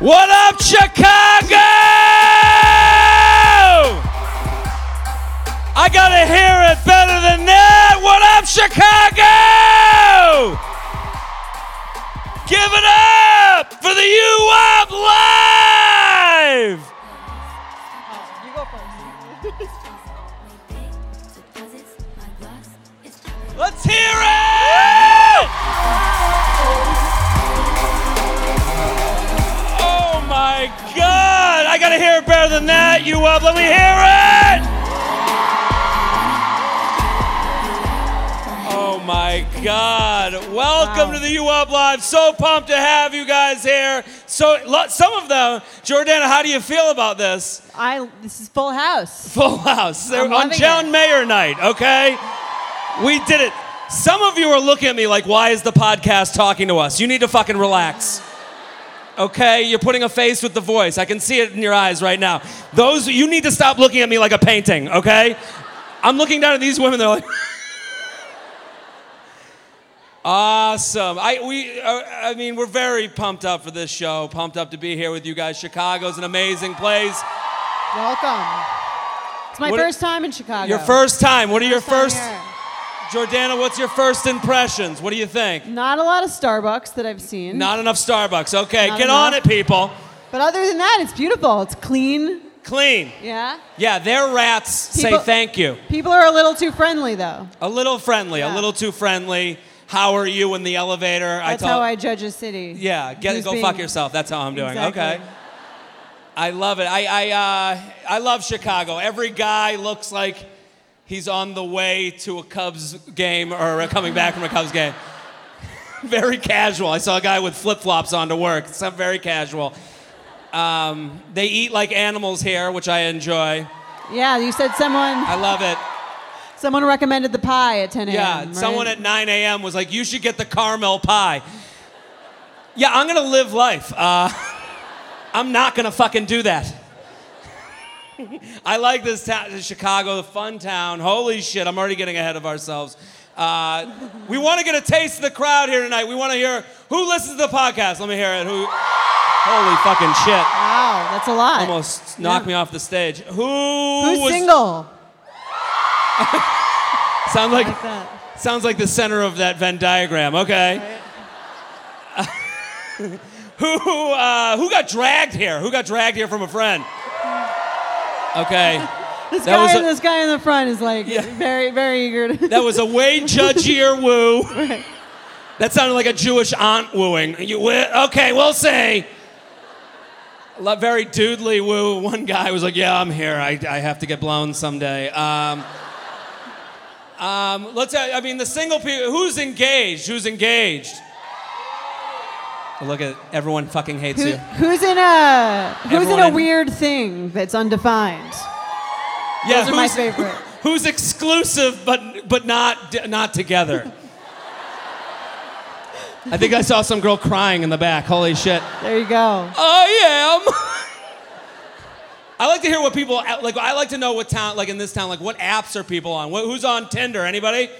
What up, Chicago? I gotta hear it better than that. What up, Chicago? Give it up for the U Up Live! Let's hear it! Gotta hear it better than that. You up? Let me hear it! Oh my God! Welcome to the U Up Live. So pumped to have you guys here. So some of them, Jordana, how do you feel about this? I this is Full House. Full house. They're on John it. Mayer night, okay? We did it. Some of you are looking at me like, why is the podcast talking to us? You need to fucking relax. Okay? You're putting a face with the voice. I can see it in your eyes right now. Those, you need to stop looking at me like a painting, okay? I'm looking down at these women, they're like, Awesome. I we uh, I mean we're very pumped up for this show. Pumped up to be here with you guys. Chicago's an amazing place. Welcome. It's my What- first time in Chicago. Your first time. What are your First Jordana, what's your first impressions? What do you think? Not a lot of Starbucks that I've seen. Not enough Starbucks. Okay, Not get on it, people. But other than that, it's beautiful. It's clean. Clean. Yeah. Yeah, their rats say thank you. People are a little too friendly though. A little friendly, a little too friendly. How are you in the elevator? That's I how I judge a city. Yeah, get Who's go being- fuck yourself. That's how I'm doing. Exactly. Okay. I love it. I I uh, I love Chicago. Every guy looks like he's on the way to a Cubs game or coming back from a Cubs game. very casual. I saw a guy with flip flops on to work. It's not very casual. Um, they eat like animals here, which I enjoy. Yeah, you said someone I love it. someone recommended the pie at 10 a.m. Yeah, right? someone at 9 a.m. was like, "You should get the caramel pie." Yeah, I'm gonna live life. Uh, I'm not gonna fucking do that. I like this town, Chicago, the fun town. Holy shit, I'm already getting ahead of ourselves. Uh, we want to get a taste of the crowd here tonight. We want to hear who listens to the podcast. Let me hear it. Who? Holy fucking shit! Wow, that's a lot. Almost knocked Yeah. me off the stage. Who Who's was single? sound like Like. Sounds like the center of that Venn diagram. Okay. who uh, who got dragged here? Who got dragged here from a friend? Okay. This That guy, a- this guy in the front is like Yeah. very, very eager to. That was a way judgier woo. That sounded like a Jewish aunt wooing. You okay? We'll see. Very doodly woo. One guy was like, "Yeah, I'm here. I, I have to get blown someday." Um, um, let's. I mean, the single people. Who's engaged? Who's engaged? Look at everyone. Fucking hates Who, you. who's in a who's Everyone in a in- weird thing that's undefined? Yeah, Those are my who's- favorite. Who's exclusive but but not not together? I think I saw some girl crying in the back. Holy shit. There you go. I am. I like to hear what people like. I like to know what town, like in this town, like what apps are people on? What, who's on Tinder? Anybody?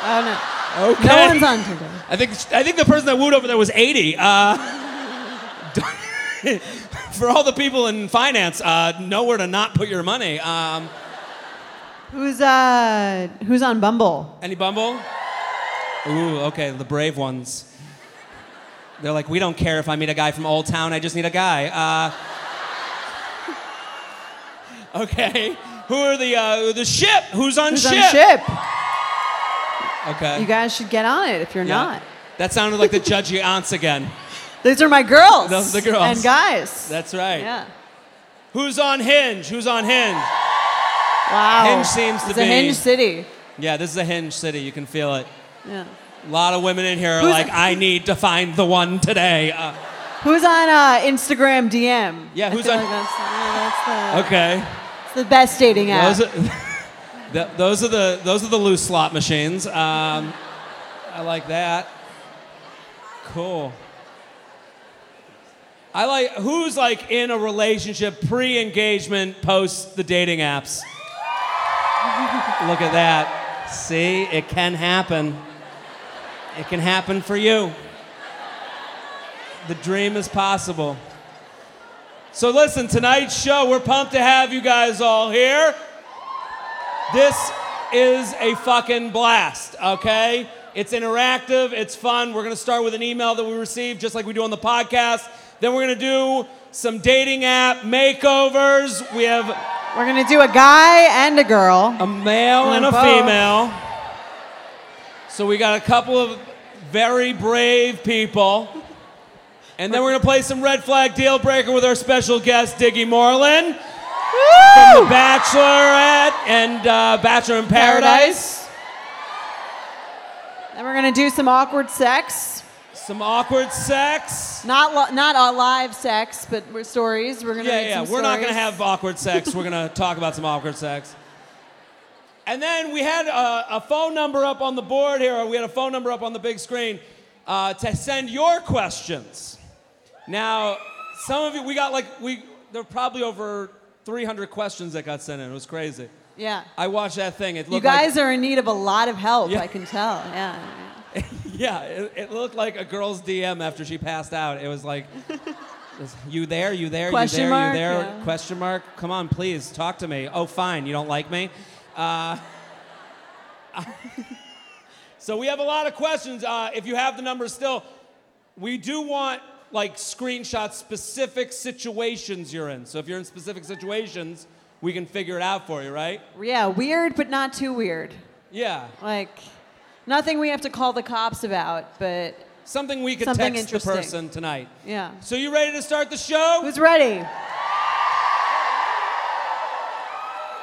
Oh no. Okay. No one's on Tinder. I think I think the person that wooed over there was 80. Uh, for all the people in finance, uh, nowhere to not put your money. Um, Who's uh who's on Bumble? any Bumble? Ooh, okay, the brave ones. They're like, we don't care if I meet a guy from Old Town. I just need a guy. Uh, okay. Who are the uh, the ship? Who's on Who's ship? on ship? Okay. You guys should get on it if you're Yeah. not. That sounded like the judgy aunts again. These are my girls. Those are the girls. And guys. That's right. yeah. Who's on Hinge? Who's on Hinge? Wow. Hinge seems to it's be- a hinge city. Yeah, this is a Hinge city. You can feel it. Yeah. A lot of women in here are Who's- like, I need to find the one today. Uh, Who's on uh, Instagram DM? Yeah, who's on- Like that's, yeah, that's the, okay. it's the best dating app. Th- those are the those are the loose slot machines. Um, I like that. Cool. I like who's like in a relationship pre-engagement, post the dating apps. Look at that. See, it can happen. It can happen for you. The dream is possible. So listen, tonight's show, we're pumped to have you guys all here. This is a fucking blast, okay? It's interactive, it's fun. We're gonna start with an email that we received, just like we do on the podcast. Then we're gonna do some dating app makeovers. We have We're gonna do a guy and a girl. a male and a Both. female. So we got a couple of very brave people. And then we're gonna play some red flag deal breaker with our special guest, Diggy Moreland. From The Bachelorette and uh, Bachelor in Paradise. Then we're gonna do some awkward sex. Some awkward sex. Not lo- not live sex, but we're stories. We're gonna Yeah, yeah. We're not gonna have awkward sex. We're gonna talk about some awkward sex. And then we had a, a phone number up on the board here. We had a phone number up on the big screen uh, to send your questions. Now, some of you, we got like we. There were probably over 300 questions that got sent in. It was crazy. Yeah. I watched that thing. It You looked guys are in need of a lot of help. Yeah. I can tell. Yeah. yeah, it, it looked like a girl's DM after she passed out. It was like, is- you there? You there? Question you there? mark? You there? Yeah. Question mark? Come on, please talk to me. Oh, fine. You don't like me. Uh, so we have a lot of questions. Uh, if you have the numbers still, we do want like screenshots specific situations you're in. So if you're in specific situations, we can figure it out for you, right? Yeah. Weird, but not too weird. Yeah. Like nothing we have to call the cops about, but Something we could Something text the interesting. person tonight. yeah. So you ready to start the show? Who's ready?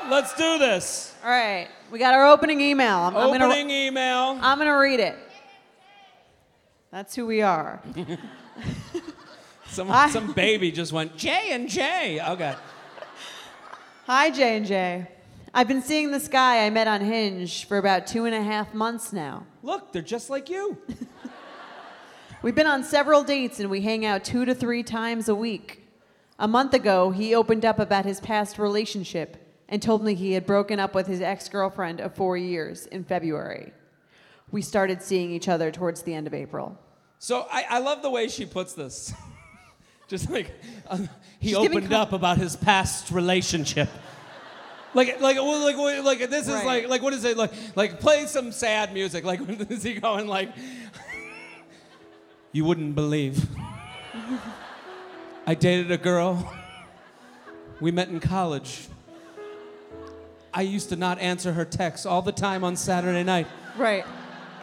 Let's do this. All right. We got our opening email. I'm, I'm gonna Opening email. I'm gonna read it. That's who we are. Some, I- some baby just went J and J. Okay. Hi, J and J. I've been seeing this guy I met on Hinge for about two and a half months now. Look, they're just like you. We've been on several dates and we hang out two to three times a week. A month ago, he opened up about his past relationship and told me he had broken up with his ex girlfriend of four years in February. We started seeing each other towards the end of April. So I, I love the way she puts this. just like uh, he She's giving opened com- up about his past relationship. Like, like, well, like, what- like, this is Right. like, like, what is it? Like, like, play some sad music. Like, is he going? Like, you wouldn't believe. I dated a girl. We met in college. I used to not answer her texts all the time on Saturday night. Right.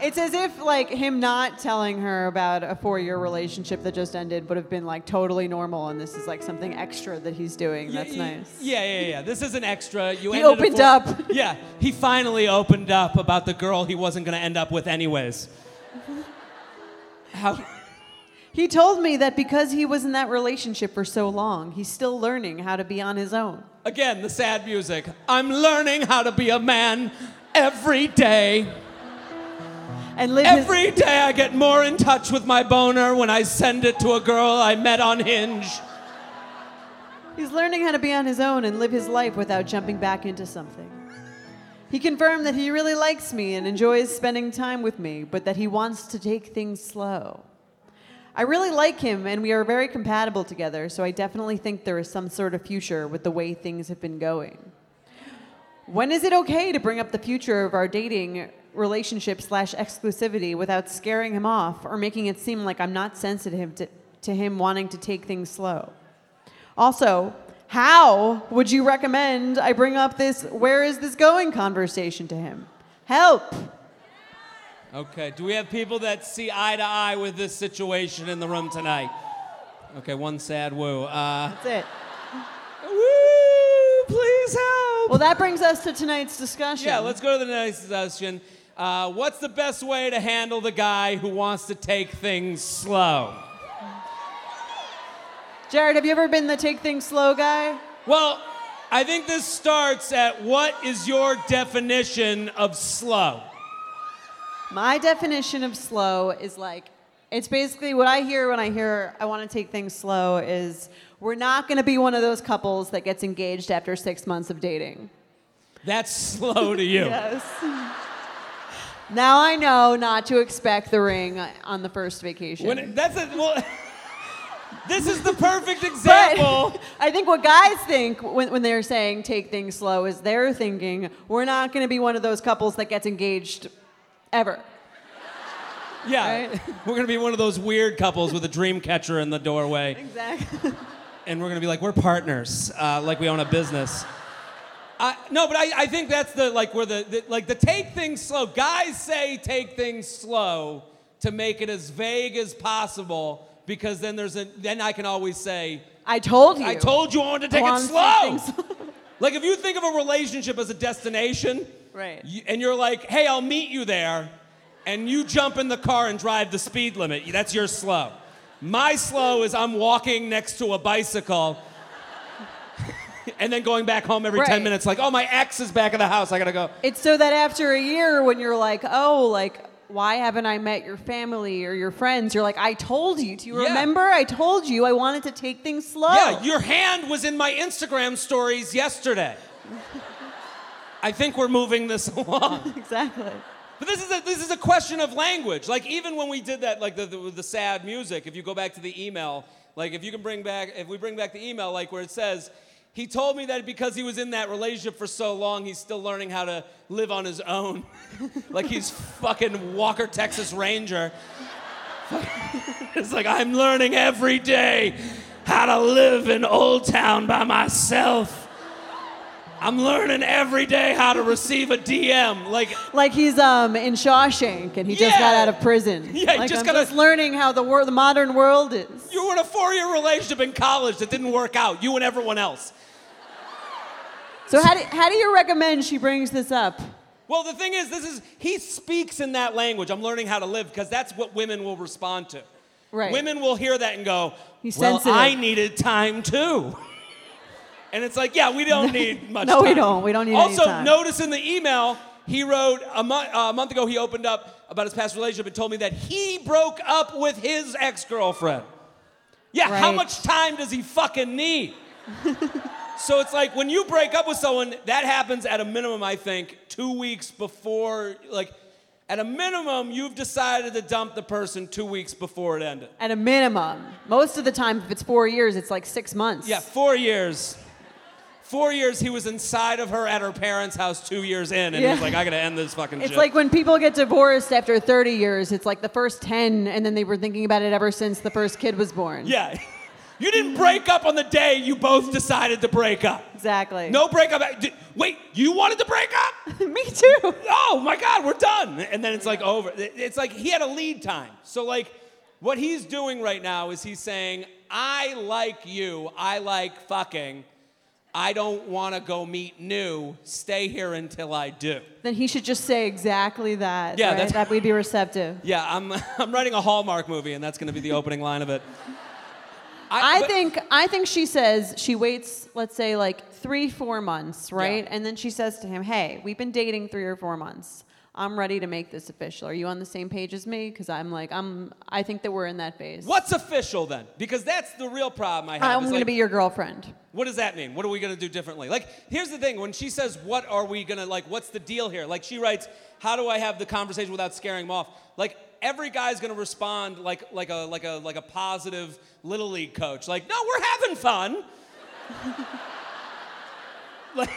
It's as if like him not telling her about a four-year relationship that just ended would have been like totally normal, and this is like something extra that he's doing. That's Yeah, nice. Yeah, yeah, yeah. This is an extra. You He opened four- up. Yeah, he finally opened up about the girl he wasn't going to end up with anyways. How? He told me that because he was in that relationship for so long, he's still learning how to be on his own. Again, the sad music. I'm learning how to be a man every day. And live his, Every day I get more in touch with my boner when I send it to a girl I met on Hinge. he's learning how to be on his own and live his life without jumping back into something. He confirmed that he really likes me and enjoys spending time with me, but that he wants to take things slow. I really like him and we are very compatible together, so I definitely think there is some sort of future with the way things have been going. When is it okay to bring up the future of our dating relationship slash exclusivity without scaring him off or making it seem like I'm not sensitive to, to him wanting to take things slow? Also, how would you recommend I bring up this where is this going conversation to him? Help! Okay, do we have people that see eye to eye with this situation in the room tonight? Okay, one sad woo. Uh, That's it. woo, please help. Well, that brings us to tonight's discussion. Yeah, let's go to the next discussion. Uh, what's the best way to handle the guy who wants to take things slow? Jared, have you ever been the take things slow guy? Well, I think this starts at what is your definition of slow? My definition of slow is like, it's basically what I hear when I hear I want to take things slow is we're not going to be one of those couples that gets engaged after six months of dating. That's slow to you. Yes. Now I know not to expect the ring on the first vacation. When, that's a, well, this is the perfect But example. I think what guys think when, when they're saying take things slow is they're thinking we're not going to be one of those couples that gets engaged ever. Yeah, Right? we're gonna be one of those weird couples with a dream catcher in the doorway, Exactly. and we're gonna be like, we're partners, uh, like we own a business. I, no, but I, I think that's the like where the, the like the take things slow. Guys say take things slow to make it as vague as possible because then there's a then I can always say I told you. I told you I wanted to take it slow. like if you think of a relationship as a destination, Right. you- and you're like, hey, I'll meet you there, and you jump in the car and drive the speed limit. That's your slow. My slow is I'm walking next to a bicycle. and then going back home every 10 minutes, like, oh, my ex is back in the house. I gotta go. It's so that after a year, when you're like, oh, like, why haven't I met your family or your friends? You're like, I told you. Do you Yeah. remember? I told you I wanted to take things slow. Yeah, your hand was in my Instagram stories yesterday. I think we're moving this along. exactly. But this is a this is a question of language. Like even when we did that, like the, the the sad music. If you go back to the email, like if you can bring back, if we bring back the email, like where it says, he told me that because he was in that relationship for so long, he's still learning how to live on his own. like he's fucking Walker Texas Ranger. it's like I'm learning every day how to live in Old Town by myself. I'm learning every day how to receive a DM. Like Like he's um in Shawshank and he just got out of prison. Yeah, he like just I'm got a- just learning how the wor- the modern world is. You were in a four-year relationship in college that didn't work out. You and everyone else. So how do, how do you recommend she brings this up? Well, the thing is, this is he speaks in that language. I'm learning how to live because that's what women will respond to. Right. Women will hear that and go, He's "Well, sensitive." I needed time too." And it's like, yeah, we don't need much No, time. we don't. We don't need any Also, notice in the email he wrote a, mo- uh, a month ago. He opened up about his past relationship and told me that he broke up with his ex-girlfriend. Yeah, how much time does he fucking need? so it's like when you break up with someone, that happens at a minimum, I think, two weeks before, like, at a minimum, you've decided to dump the person two weeks before it ended. At a minimum. Most of the time, if it's four years, it's like six months. Yeah, four years. Four years he was inside of her at her parents' house two years in, and he was like, I gotta end this fucking It's shit. like when people get divorced after 30 years, it's like the first 10, and then they were thinking about it ever since the first kid was born. yeah. You didn't break up on the day you both decided to break up. Exactly. No breakup. Wait, you wanted to break up? Me too. oh my God, we're done. And then it's like over. It's like he had a lead time. So, like, what he's doing right now is he's saying, I like you, I like fucking. I don't want to go meet new. Stay here until I do. Then he should just say exactly that. Yeah, right? that's- that we'd be receptive. Yeah, I'm, I'm writing a Hallmark movie, and that's going to be the opening line of it. I but- think I think she says she waits, let's say like three, four months, right? Yeah. And then she says to him, "Hey, we've been dating three or four months. I'm ready to make this official. Are you on the same page as me? Because I'm like, I'm. I think that we're in that phase. What's official then? Because that's the real problem I have. I'm going to be your girlfriend. What does that mean? What are we gonna do differently? Like, here's the thing: when she says, "What are we gonna like? What's the deal here?" Like, she writes, "How do I have the conversation without scaring him off?" Like, every guy's gonna respond like like a like a like a positive little league coach. Like, no, we're having fun. like,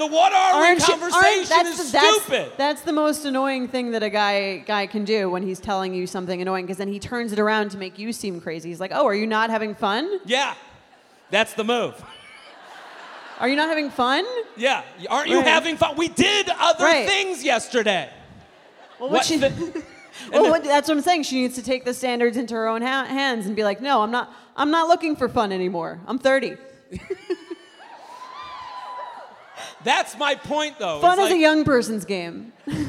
the what are we Aren't you- aren't- conversation that's is the, that's- stupid. That's the most annoying thing that a guy guy can do when he's telling you something annoying, because then he turns it around to make you seem crazy. He's like, "Oh, are you not having fun? yeah, that's the move. Are you not having fun?" Yeah, aren't you Right. having fun? We did other Right. things yesterday. Well, What she, the- well what, that's what I'm saying. She needs to take the standards into her own ha- hands and be like, "No, I'm not. I'm not looking for fun anymore. I'm 30. That's my point, though. Fun It's is a young person's game."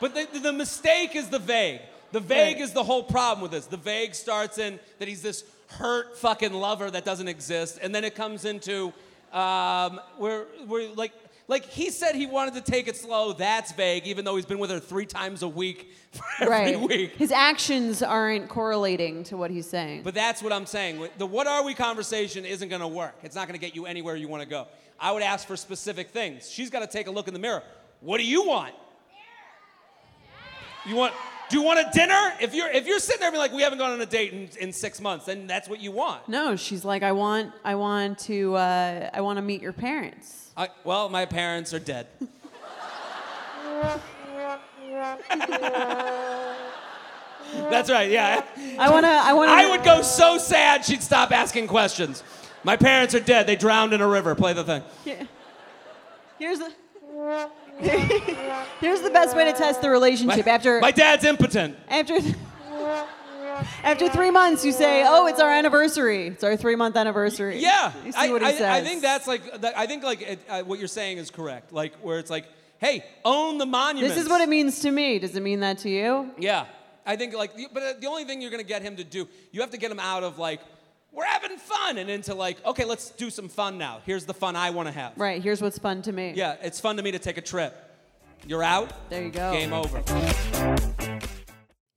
But the, the mistake is the vague. The vague Right. is the whole problem with this. The vague starts in that he's this hurt fucking lover that doesn't exist, and then it comes into um, where where like like he said he wanted to take it slow. That's vague, even though he's been with her three times a week for every right. week. His actions aren't correlating to what he's saying. But that's what I'm saying. The what are we conversation isn't going to work. It's not going to get you anywhere you want to go. I would ask for specific things. She's got to take a look in the mirror. What do you want? You want? Do you want a dinner? If you're if you're sitting there and be like, we haven't gone on a date in, in six months, then that's what you want. no, she's like, I want, I want to, uh, I want to meet your parents. I, well, my parents are dead. that's right. Yeah. I want to, I want to. I would go so sad she'd stop asking questions. My parents are dead. They drowned in a river. Play the thing. Here's the. Here's the best way to test the My, relationship. after my dad's impotent. after after three months, you say, "Oh, it's our anniversary. It's our three month anniversary." Yeah, You see I, what he I, says. I think that's like I think like it, uh, what you're saying is correct. Like where it's like, hey, own the monument. This is what it means to me. Does it mean that to you? Yeah, I think like, but uh, the only thing you're gonna get him to do, you have to get him out of like, we're having fun, and into like, okay, let's do some fun now. Here's the fun I want to have. Right. Here's what's fun to me. Yeah, it's fun to me to take a trip. You're out. There you go. Game over.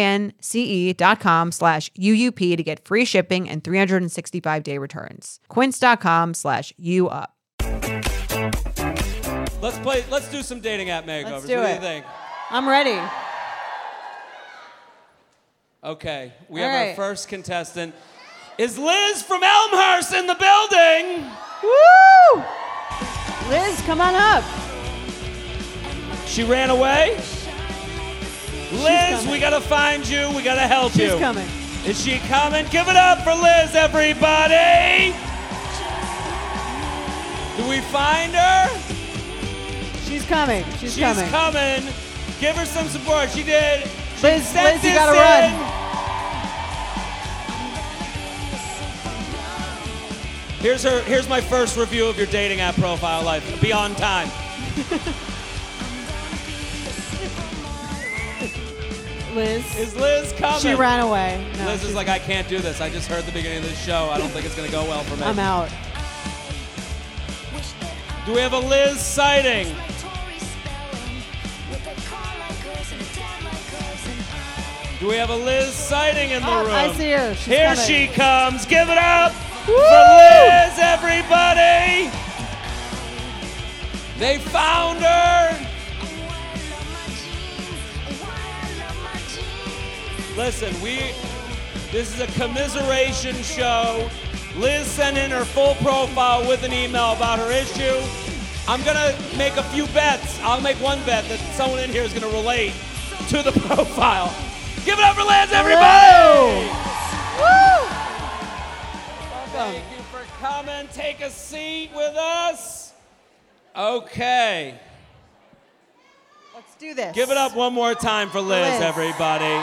Q-U-I-N-C-E dot com slash UUP to get free shipping and 365 day returns. Quince.com slash UUP. Let's play. Let's do some dating app makeovers. Let's do what do it. you think? I'm ready. Okay, we All have our first contestant. Is Liz from Elmhurst in the building? Woo! Liz, come on up. She ran away. Liz, we gotta find you. We gotta help She's you. She's coming. Is she coming? Give it up for Liz, everybody. Do we find her? She's coming. She's, She's coming. coming. Give her some support. She did. She Liz, sent Liz, you gotta in. run. Here's her. Here's my first review of your dating app profile life. Be on time. Liz. Is Liz coming? she ran away. No, Liz is like, I can't do this. I just heard the beginning of this show. I don't think it's gonna go well for me. I'm out. Do we have a Liz sighting? Do we have a Liz sighting in the Oh, room? I see her. She's Here coming. she comes. Give it up for Liz, everybody. They found her. Listen, we this is a commiseration show. Liz sent in her full profile with an email about her issue. I'm gonna make a few bets. I'll make one bet that someone in here is gonna relate to the profile. Give it up for Liz, everybody! Thank you for coming. Take a seat with us. Okay. Let's do this. Give it up one more time for Liz. everybody.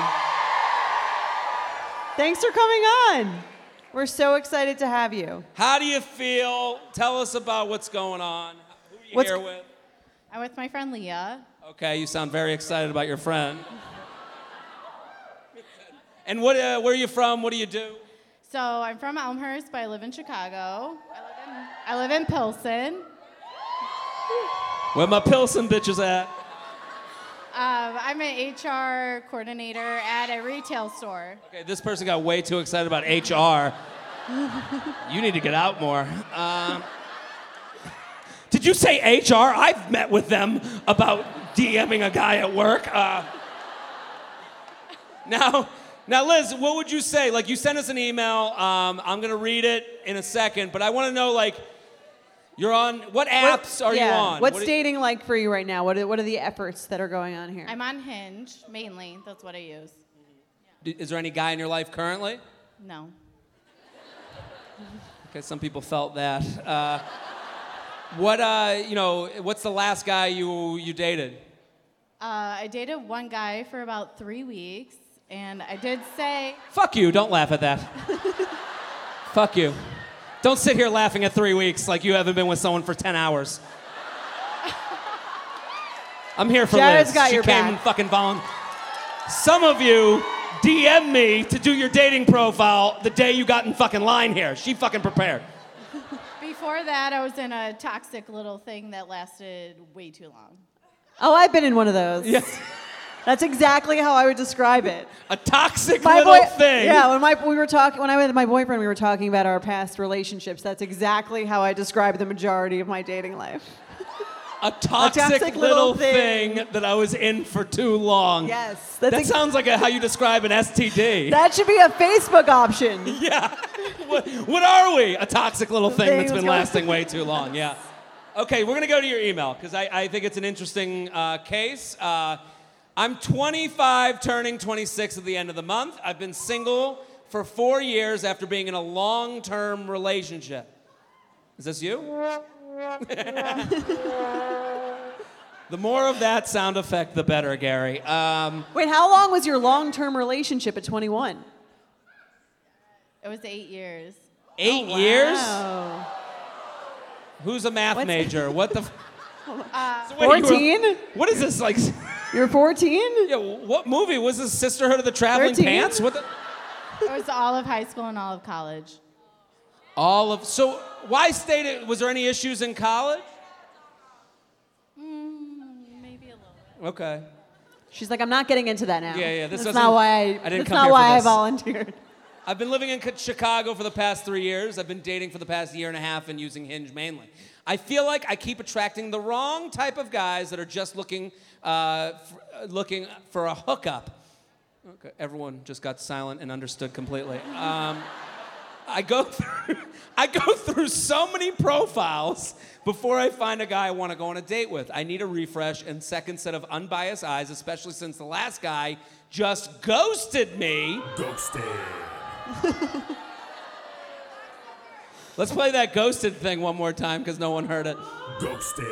Thanks for coming on. We're so excited to have you. How do you feel? Tell us about what's going on. Who are you What's- here with? I'm with my friend Leah. Okay, you sound very excited about your friend. And what, uh, where are you from? What do you do? So I'm from Elmhurst, but I live in Chicago. I live in, I live in Pilsen. Where my Pilsen bitches at? Um, I'm an HR coordinator at a retail store. Okay, this person got way too excited about HR. you need to get out more. Um, did you say HR? I've met with them about DMing a guy at work. Uh, now, now, Liz, what would you say? Like, you sent us an email. Um, I'm gonna read it in a second, but I want to know, like, you're on what apps are yeah. you on? What's What do- dating like for you right now? What are, what are the efforts that are going on here? I'm on Hinge mainly. That's what I use. Is there any guy in your life currently? No. Okay, some people felt that. Uh, what, uh, you know, what's the last guy you you dated? Uh, I dated one guy for about three weeks, and I did say Fuck you! Don't laugh at that. Fuck you! Don't sit here laughing at three weeks like you haven't been with someone for ten hours. I'm here for Jared's Liz. got she your came back. and fucking volun. Some of you DM me to do your dating profile the day you got in fucking line here. She fucking prepared. before that I was in a toxic little thing that lasted way too long. oh, I've been in one of those. Yeah. That's exactly how I would describe it. A toxic My little boy- thing. Yeah, when my we were talking when I was with my boyfriend, we were talking about our past relationships. That's exactly how I describe the majority of my dating life. a toxic, toxic little, little thing. thing. that I was in for too long. Yes, that ex- sounds like a, how you describe an STD. That should be a Facebook option. yeah. what, what are we? A toxic little thing thing that's been going- lasting way too long. Yeah. Okay, we're gonna go to your email because I, I think it's an interesting uh, case. Uh, I'm 25, turning 26 at the end of the month. I've been single for four years after being in a long-term relationship. Is this you? the more of that sound effect, the better, Gary. Um, Wait, how long was your long-term relationship at 21? It was eight years. eight years? Who's a math What's- major? What the? F- Uh, So wait, you were- 14? what is this like? You're 14? Yeah, what movie was this? Sisterhood of the Traveling 13? Pants? What the? it was all of high school and all of college. All of so why stayed? It was there any issues in college? Mm, maybe a little bit. Okay. She's like, I'm not getting into that now. Yeah, yeah, this That's doesn't- why I. I didn't that's come not here for why I volunteered. I've been living in Chicago for the past three years. I've been dating for the past year and a half and using Hinge mainly. I feel like I keep attracting the wrong type of guys that are just looking, uh, f- uh, looking for a hookup. Okay, everyone just got silent and understood completely. Um, I go through, I go through so many profiles before I find a guy I want to go on a date with. I need a refresh and second set of unbiased eyes, especially since the last guy just ghosted me. Ghosted. Let's play that ghosted thing one more time because no one heard it. Ghosted.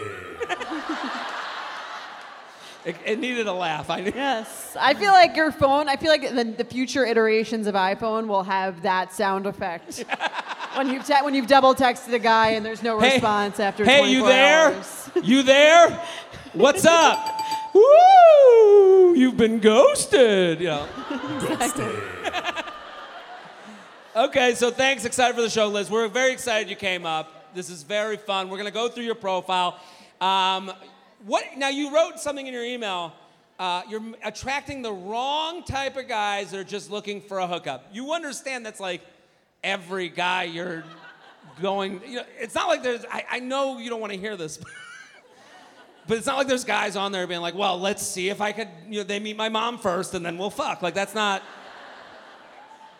it. It needed a laugh. I knew. Yes. I feel like your phone, I feel like the, the future iterations of iPhone will have that sound effect. when, you've te- when you've double texted a guy and there's no Hey, response after hey, 24 you there? hours. You there? What's up? Woo! You've been ghosted. You know. Ghosted. Okay, so thanks. Excited for the show, Liz. We're very excited you came up. This is very fun. We're gonna go through your profile. Um, what now? You wrote something in your email. Uh, you're attracting the wrong type of guys that are just looking for a hookup. You understand that's like every guy you're going. You know, it's not like there's. I, I know you don't want to hear this. But it's not like there's guys on there being like, well, let's see if I could, you know, they meet my mom first and then we'll fuck. Like, that's not.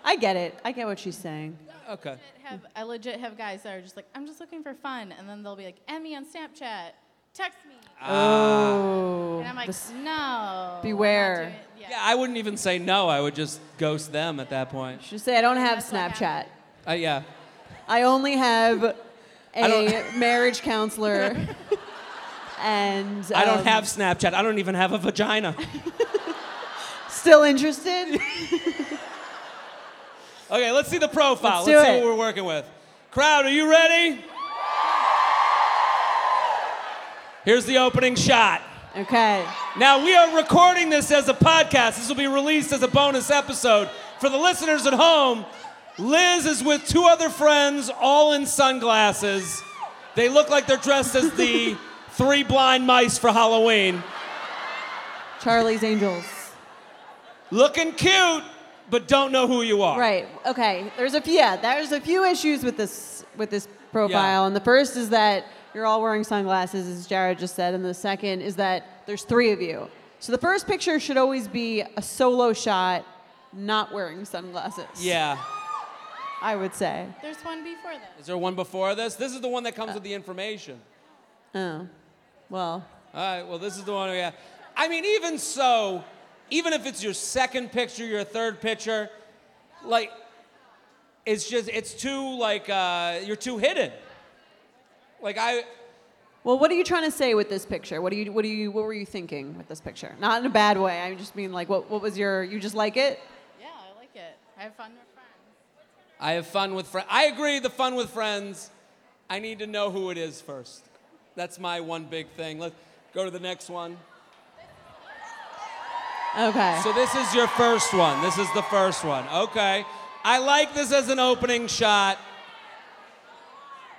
I get it. I get what she's saying. Okay. Have, I legit have guys that are just like, I'm just looking for fun. And then they'll be like, add me on Snapchat, text me. Oh. And I'm like, this- no. I'm not Beware. doing it." Yeah. Yeah, I wouldn't even say no. I would just ghost them at that point. Just say I don't have That's what Snapchat. Uh, yeah. I only have a don't- marriage counselor. and I don't um, have Snapchat. I don't even have a vagina. Still interested? Okay, let's see the profile. Let's Let's, see it. what we're working with. Crowd, are you ready? Here's the opening shot. okay. Now, we are recording this as a podcast. This will be released as a bonus episode. For the listeners at home, Liz is with two other friends, all in sunglasses. They look like they're dressed as the three blind mice for Halloween. Charlie's Angels. Looking cute, but don't know who you are. Right. Okay. There's a few. Yeah, there's a few issues with this with this profile, and the first is that you're all wearing sunglasses, as Jared just said, and the second is that there's three of you. So the first picture should always be a solo shot, not wearing sunglasses. Yeah. I would say. There's one before this. Is there one before this? This is the one that comes with the information. Oh. Well. All right, well, this is the one we have. I mean, even so, even if it's your second picture, your third picture, like, it's just, it's too, like, uh, you're too hidden. Like, I, Well, what are you trying to say with this picture? What do you what do you what were you thinking with this picture? Not in a bad way. I just mean like what what was your you just like it? Yeah, I like it. I have fun with friends. I have fun with friends. I agree, the fun with friends. I need to know who it is first. That's my one big thing. Let's go to the next one. Okay. So this is your first one. This is the first one. Okay. I like this as an opening shot.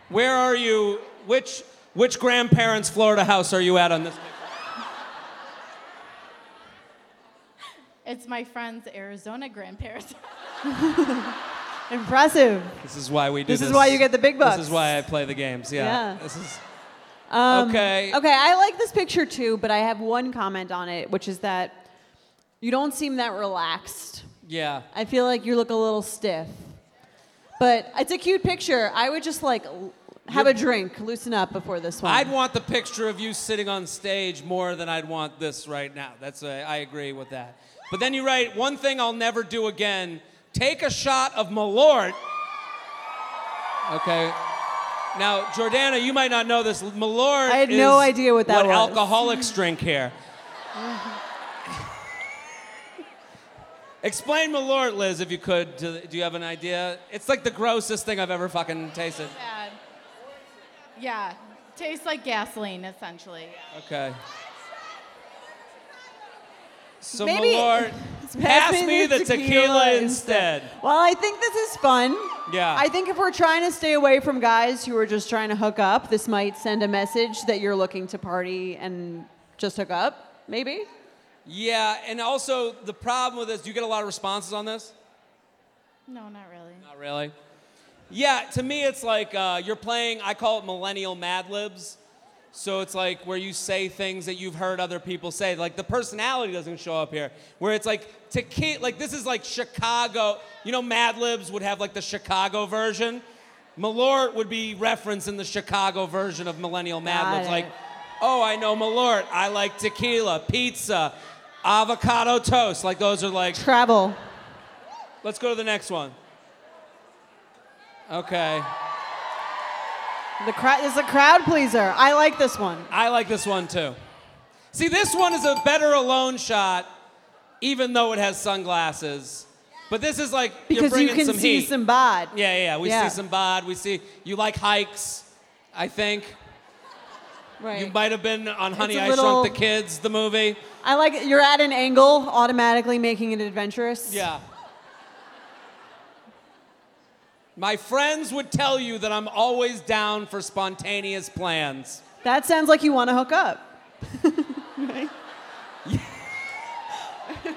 Where are you? Which which grandparents' Florida house are you at on this? It's my friend's Arizona grandparents. Impressive. This is why we do This this. is why you get the big bucks. This is why I play the games. Yeah. Yeah. This is Um, okay. Okay, I like this picture too, but I have one comment on it, which is that you don't seem that relaxed. Yeah. I feel like you look a little stiff. But it's a cute picture. I would just like l- have a drink, loosen up before this one. I'd want the picture of you sitting on stage more than I'd want this right now. That's a, I agree with that. But then you write one thing I'll never do again: take a shot of Malort. Okay. Now, Jordana, you might not know this. Malort. I had no idea what that was. alcoholics drink here. Explain Malort, Liz, if you could. To, do you have an idea? It's like the grossest thing I've ever fucking tasted. Bad. Yeah, tastes like gasoline essentially. Okay. So Maybe- Malort, pass, me the tequila, instead. Well, I think this is fun. Yeah. I think if we're trying to stay away from guys who are just trying to hook up, this might send a message that you're looking to party and just hook up, maybe. Yeah, and also the problem with this, do you get a lot of responses on this? No, not really. Not really. Yeah, to me it's like uh, you're playing. I call it millennial Mad Libs. So it's like where you say things that you've heard other people say. Like the personality doesn't show up here. Where it's like tequila. Like this is like Chicago. You know, Mad Libs would have like the Chicago version. Malort would be referenced in the Chicago version of Millennial Mad Libs. Like, oh, I know Malort. I like tequila, pizza, avocado toast. Like those are like. Travel. Let's go to the next one. Okay. The crowd is a crowd pleaser. I like this one. I like this one too. See, this one is a better alone shot, even though it has sunglasses. But this is like you're Because you can some see heat. some bod. yeah, yeah, yeah. We Yeah. see some bod. We see you like hikes. I think Right. you might have been on Honey I little, Shrunk the Kids, the movie. I like it. You're at an angle, automatically making it adventurous. Yeah. My friends would tell you that I'm always down for spontaneous plans. That sounds like you want to hook up.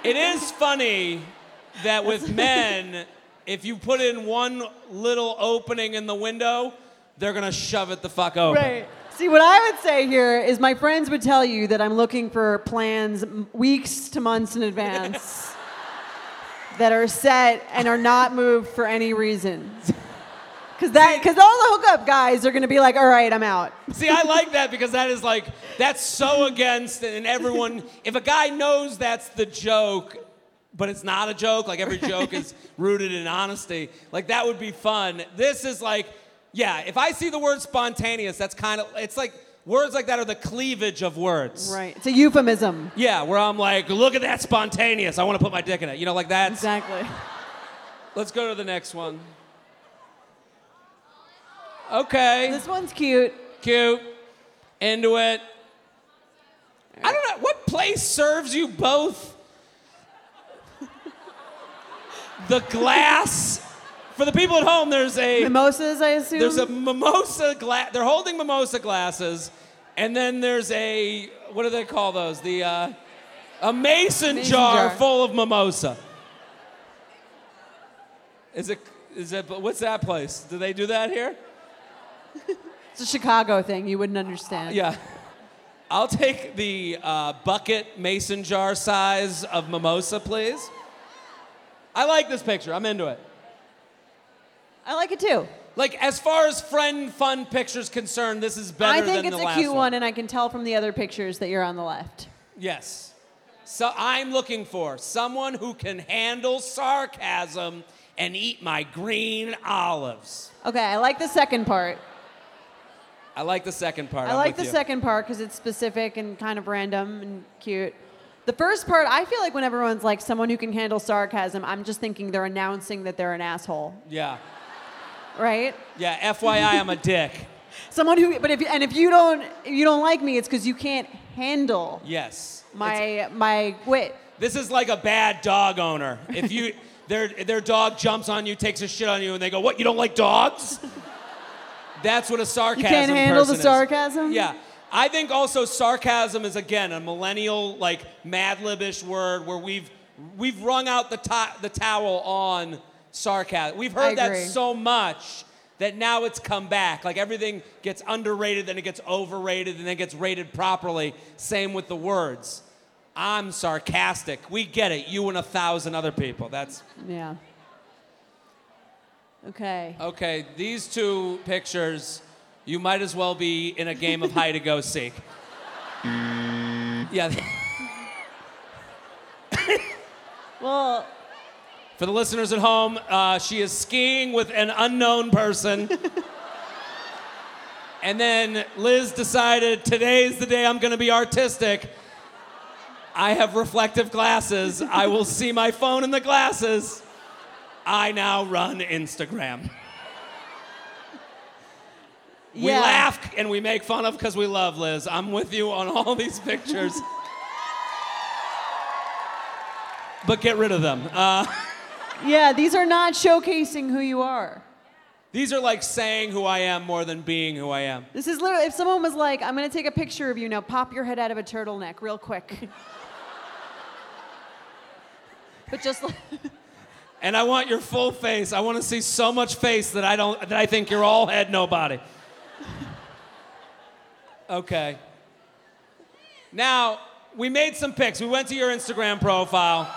It is funny that with men, if you put in one little opening in the window, they're gonna shove it the fuck open. Right. See, what I would say here is my friends would tell you that I'm looking for plans weeks to months in advance that are set and are not moved for any reason. Because that, because all the hookup guys are going to be like, all right, I'm out. See, I like that because that is like that's so against and everyone if a guy knows that's the joke but it's not a joke, like every joke is rooted in honesty, like that would be fun. This is like yeah, if I see the word spontaneous, that's kind of it's like words like that are the cleavage of words. Right. It's a euphemism. Yeah, where I'm like, look at that spontaneous. I want to put my dick in it. You know, like that. Exactly. Let's go to the next one. Okay. This one's cute. Cute. Into it. I don't know. What place serves you both? the glass. For the people at home, there's a Mimosas, I assume. there's a mimosa glass. They're holding mimosa glasses, and then there's a what do they call those? The uh, a mason, Mason jar, jar. full of mimosa. Is it? Is it? What's that place? Do they do that here? It's a Chicago thing. You wouldn't understand. Yeah. I'll take the uh, bucket mason jar size of mimosa, please. I like this picture. I'm into it. I like it too. Like, as far as friend fun pictures concerned, this is better I think than it's the a cute one. one, and I can tell from the other pictures that you're on the left. Yes. So I'm looking for someone who can handle sarcasm and eat my green olives. Okay, I like the second part. I like the second part. I I'm like the you. second part because it's specific and kind of random and cute. The first part, I feel like when everyone's like someone who can handle sarcasm, I'm just thinking they're announcing that they're an asshole, Yeah. Right? Yeah. FYI, I'm a dick. Someone who, but if and if you don't, if you don't like me, it's because you can't handle Yes. It's- my my wit. This is like a bad dog owner. If you their their dog jumps on you, takes a shit on you, and they go, "What? You don't like dogs?" That's what a sarcasm. You can't handle the person is. sarcasm? Yeah, I think also sarcasm is again a millennial like Mad Libish word where we've we've wrung out the to- the towel on sarcasm. We've heard that so much that now it's come back. Like everything gets underrated, then it gets overrated, and then it gets rated properly. Same with the words. I'm sarcastic. We get it. You and a thousand other people. That's Yeah. Okay. okay. These two pictures, you might as well be in a game of hide and go seek. Yeah. Well, For the listeners at home, uh, she is skiing with an unknown person. and then Liz decided today's the day I'm going to be artistic. I have reflective glasses. I will see my phone in the glasses. I now run Instagram. We laugh and we make fun of because we love Liz. I'm with you on all these pictures. but get rid of them. Uh, Yeah, these are not showcasing who you are. These are like saying who I am more than being who I am. This is literally if someone was like, "I'm gonna take a picture of you now, pop your head out of a turtleneck real quick," but just like, And I want your full face. I want to see so much face that I don't that I think you're all head no body. Okay. Now, we made some pics. We went to your Instagram profile.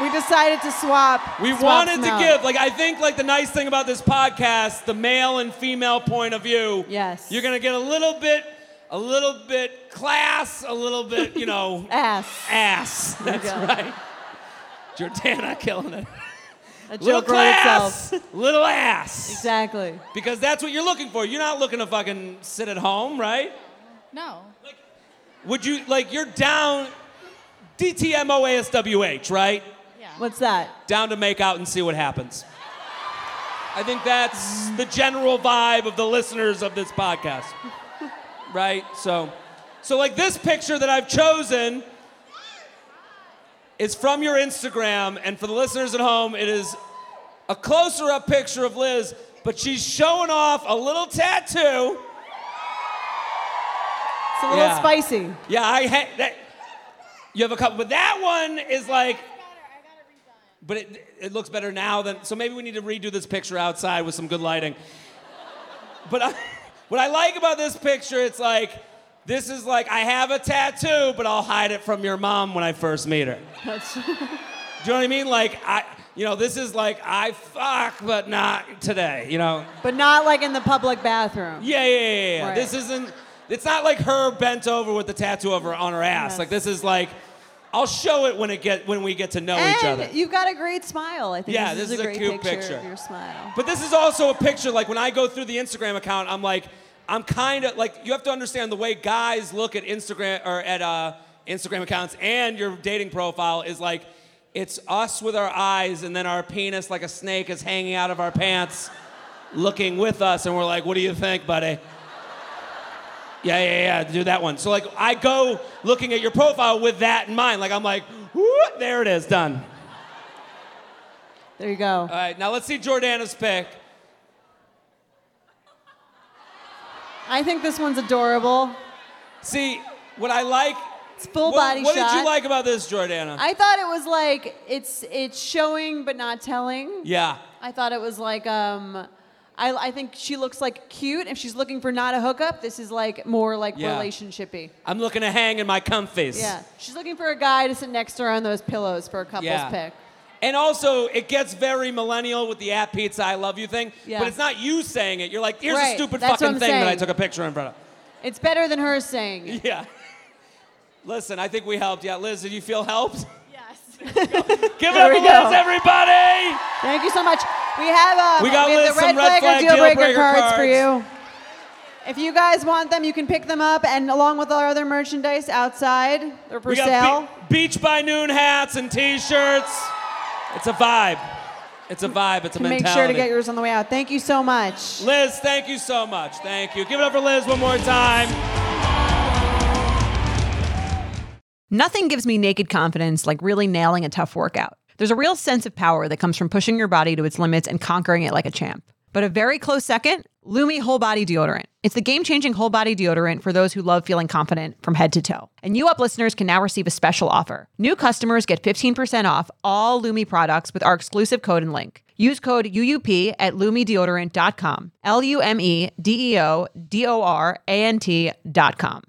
We decided to swap. We swap wanted some to out. give, like, I think, like, the nice thing about this podcast, the male and female point of view. Yes. You're gonna get a little bit, a little bit class, a little bit, you know, ass. ass. Oh that's go. right. Jordana killing it. A Little joke wrote class, itself. little ass. Exactly. Because that's what you're looking for. You're not looking to fucking sit at home, right? No. Would you, like, you're down, DTMOASWH, right? What's that? Down to make out and see what happens. I think that's the general vibe of the listeners of this podcast. Right? So so like this picture that I've chosen is from your Instagram, and for the listeners at home, it is a closer up picture of Liz, but she's showing off a little tattoo. It's a little Yeah. spicy. Yeah, I ha- that. You have a couple, but that one is like. But it, it looks better now than. So maybe we need to redo this picture outside with some good lighting. But I, what I like about this picture, it's like, this is like, I have a tattoo, but I'll hide it from your mom when I first meet her. That's, Do you know what I mean? Like, I, you know, this is like, I fuck, but not today, you know? but not like in the public bathroom. Yeah, yeah, yeah, yeah. Right. This isn't. It's not like her bent over with the tattoo over on her ass. Yes. Like this is like, I'll show it when it get when we get to know each other. And you've got a great smile. I think Yeah, this, this is, is a great cute picture, picture. of your smile. But this is also a picture. Like when I go through the Instagram account, I'm like, I'm kind of like you have to understand the way guys look at Instagram or at uh, Instagram accounts and your dating profile is like, it's us with our eyes and then our penis like a snake is hanging out of our pants, looking with us, and we're like, what do you think, buddy? Yeah, yeah, yeah, do that one. So like I go looking at your profile with that in mind. Like I'm like, whoo, there it is, done. There you go. All right, now let's see Jordana's pick. I think this one's adorable. See, what I like. It's full what, body what shot. did you like about this, Jordana? I thought it was like it's it's showing but not telling. yeah. I thought it was like um I, I think she looks like cute. If she's looking for not a hookup, this is like more like Yeah. relationshipy. I'm looking to hang in my comfies. Yeah. She's looking for a guy to sit next to her on those pillows for a couple's Yeah. pick. And also, it gets very millennial with the at pizza I love you thing. Yeah. But it's not you saying it. You're like, here's Right, a stupid that's what fucking I'm thing that I saying. took a picture in front of. It's better than her saying. it. Yeah. Listen, I think we helped. Yeah, Liz, did you feel helped? Yes. Give it There up we for Liz, go. everybody! Thank you so much. We have um, We got have Liz the some red, red flag, flag or deal breaker, deal breaker cards, for you. If you guys want them, you can pick them up, and along with our other merchandise outside, they're for we got sale. Be- Beach by Noon hats and T-shirts. It's a vibe. It's a vibe. It's a mentality. Make sure to get yours on the way out. Thank you so much. Liz, thank you so much. Thank you. Give it up for Liz one more time. Nothing gives me naked confidence like really nailing a tough workout. There's a real sense of power that comes from pushing your body to its limits and conquering it like a champ. But a very close second, Lume Whole Body Deodorant. It's the game changing whole body deodorant for those who love feeling confident from head to toe. And you up listeners can now receive a special offer. New customers get 15% off all Lume products with our exclusive code and link. Use code UUP at lumedeodorant.com. L U M E D E O D O R A N T.com.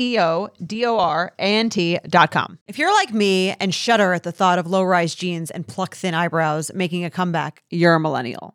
E O D O R A N T.com. If you're like me and shudder at the thought of low rise jeans and pluck thin eyebrows making a comeback, you're a millennial.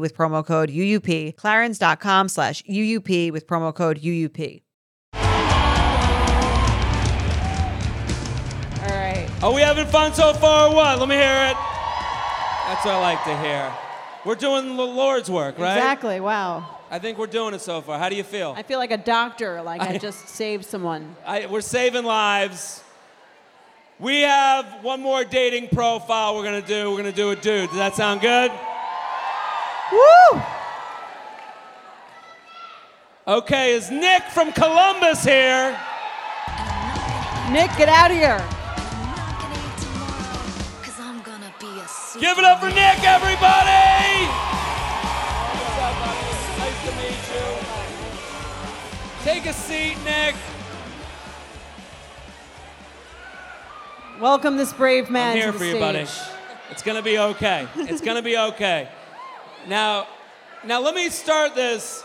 with promo code UUP, clarins.com slash UUP with promo code UUP. All right. Are we having fun so far or what? Let me hear it. That's what I like to hear. We're doing the Lord's work, right? Exactly. Wow. I think we're doing it so far. How do you feel? I feel like a doctor, like I, I- just saved someone. I, we're saving lives. We have one more dating profile we're gonna do. We're gonna do a dude. Does that sound good? Woo! Okay, is Nick from Columbus here? Nick, get out of here. Give it up for Nick, everybody! What's up, buddy? Nice to meet you. Take a seat, Nick. Welcome this brave man I'm here for you, stage. buddy. It's gonna be okay. It's gonna be okay. Now, now let me start this.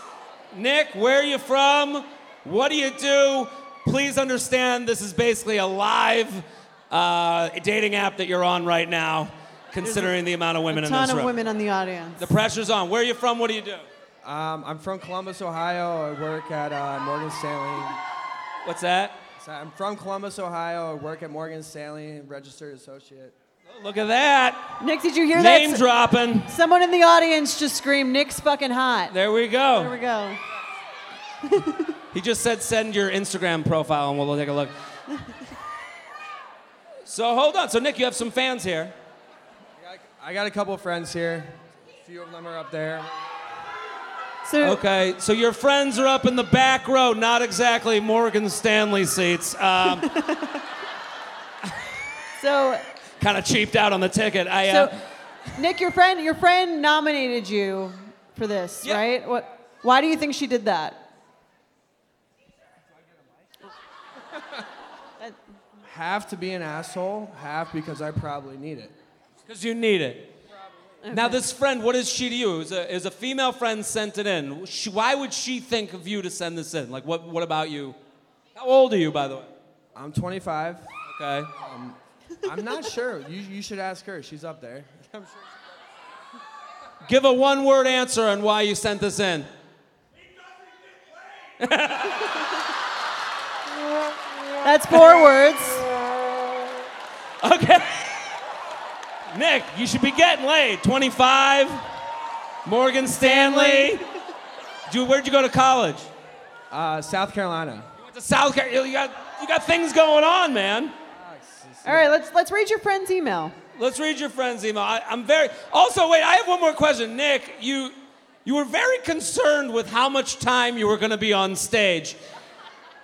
Nick, where are you from? What do you do? Please understand this is basically a live uh, dating app that you're on right now, considering the amount of women A in ton this of women on the audience. The pressure's on. Where are you from? What do you do? Um, I'm from Columbus, Ohio. I work at uh, Morgan Stanley. What's that? So I'm from Columbus, Ohio. I work at Morgan Stanley, registered associate. Look at that. Nick, did you hear that? Name dropping. Someone in the audience just screamed, "Nick's fucking hot." There we go. There we go. He just said send your Instagram profile and we'll take a look. so hold on. So Nick, you have some fans here. I got, I got a couple of friends here. A few of them are up there. So, Okay, so your friends are up in the back row, not exactly Morgan Stanley seats. Um, so, kind of cheaped out on the ticket. I, uh, so, Nick, your friend, your friend nominated you for this, Yeah. right? What? Why do you think she did that? Half to be an asshole, half because I probably need it. Because you need it. Now, this friend, what is she to you? Is a, is a female friend sent it in. She, why would she think of you to send this in? Like, what, what about you? How old are you, by the way? I'm 25. Okay. I'm not sure. You, you should ask her. She's up there. I'm sure. Give a one word answer on why you sent this in. That's four words. Okay. Nick, you should be getting laid. 25, Morgan Stanley. Dude, where'd you go to college? Uh, South Carolina. You went to South Carolina. You got, you got things going on, man. All right, let's let's read your friend's email. Let's read your friend's email. I, I'm very. Also, wait, I have one more question. Nick, you, you were very concerned with how much time you were going to be on stage.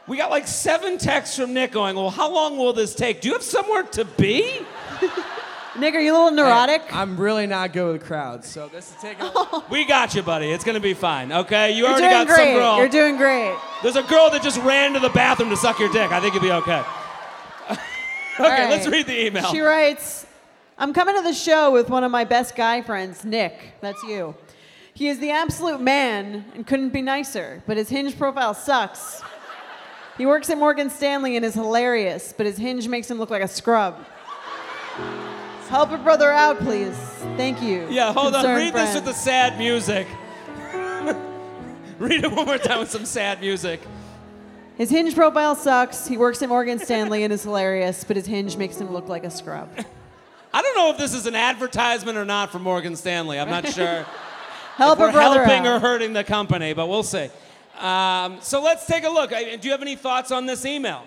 We got like seven texts from Nick going, well, how long will this take? Do you have somewhere to be? Nick, are you a little neurotic? I'm really not good with crowds, so this is taking. A, We got you, buddy. It's going to be fine, okay? You You're already doing got great. some girl. You're doing great. There's a girl that just ran to the bathroom to suck your dick. I think you'll be okay. okay, All right. let's read the email. She writes, I'm coming to the show with one of my best guy friends, Nick. That's you. He is the absolute man and couldn't be nicer, but his hinge profile sucks. He works at Morgan Stanley and is hilarious, but his hinge makes him look like a scrub. Help a brother out, please. Thank you. yeah, hold on. concerned Read this with the sad music. read it one more time with some sad music. His hinge profile sucks. He works at Morgan Stanley and is hilarious, but his hinge makes him look like a scrub. I don't know if this is an advertisement or not for Morgan Stanley. I'm not sure. Help if we're helping out. or hurting the company, but we'll see. Um, so let's take a look. I- Do you have any thoughts on this email?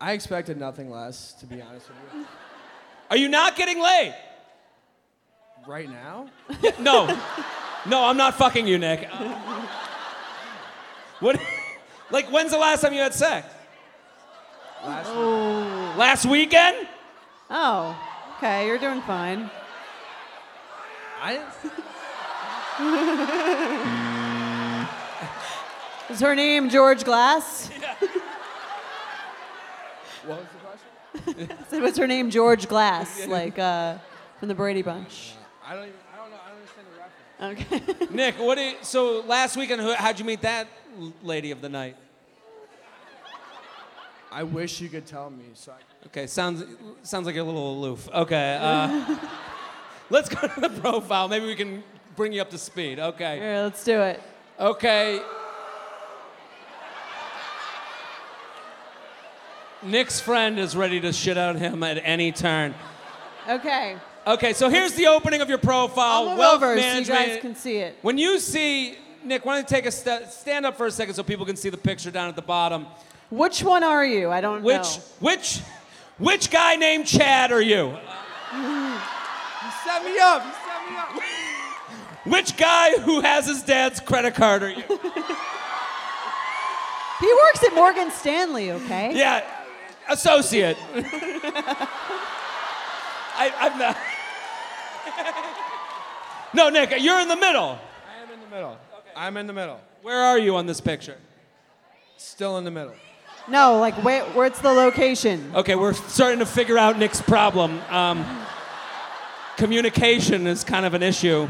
I expected nothing less, to be honest with you. Are you not getting laid? Right now? No. No, I'm not fucking you, Nick. What? Like, when's the last time you had sex? Last Last weekend? Oh, okay, you're doing fine. I. Is her name George Glass? What was the question? I said, What's her name? George Glass, like uh, from the Brady Bunch. I don't even, I don't know, I don't understand the reference. Okay. Nick, what do you, so last weekend, how'd you meet that lady of the night? I wish you could tell me, so I, Okay, sounds sounds like you're a little aloof. Okay, uh, let's go to the profile. Maybe we can bring you up to speed. Okay, Here, let's do it. okay. Nick's friend is ready to shit on him at any turn. Okay. Okay, so here's the opening of your profile. I'll move Wealth over so you guys can see it. When you see Nick, why don't you take a st- stand up for a second so people can see the picture down at the bottom? Which one are you? I don't Which know. which which guy named Chad are you? you set me up, you set me up. Which guy who has his dad's credit card are you? He works at Morgan Stanley, okay? Yeah, associate. I, I'm not. no, Nick, you're in the middle. I am in the middle. I'm in the middle. Where are you on this picture? Still in the middle. No, like where, where's the location? Okay, we're starting to figure out Nick's problem. Um, communication is kind of an issue.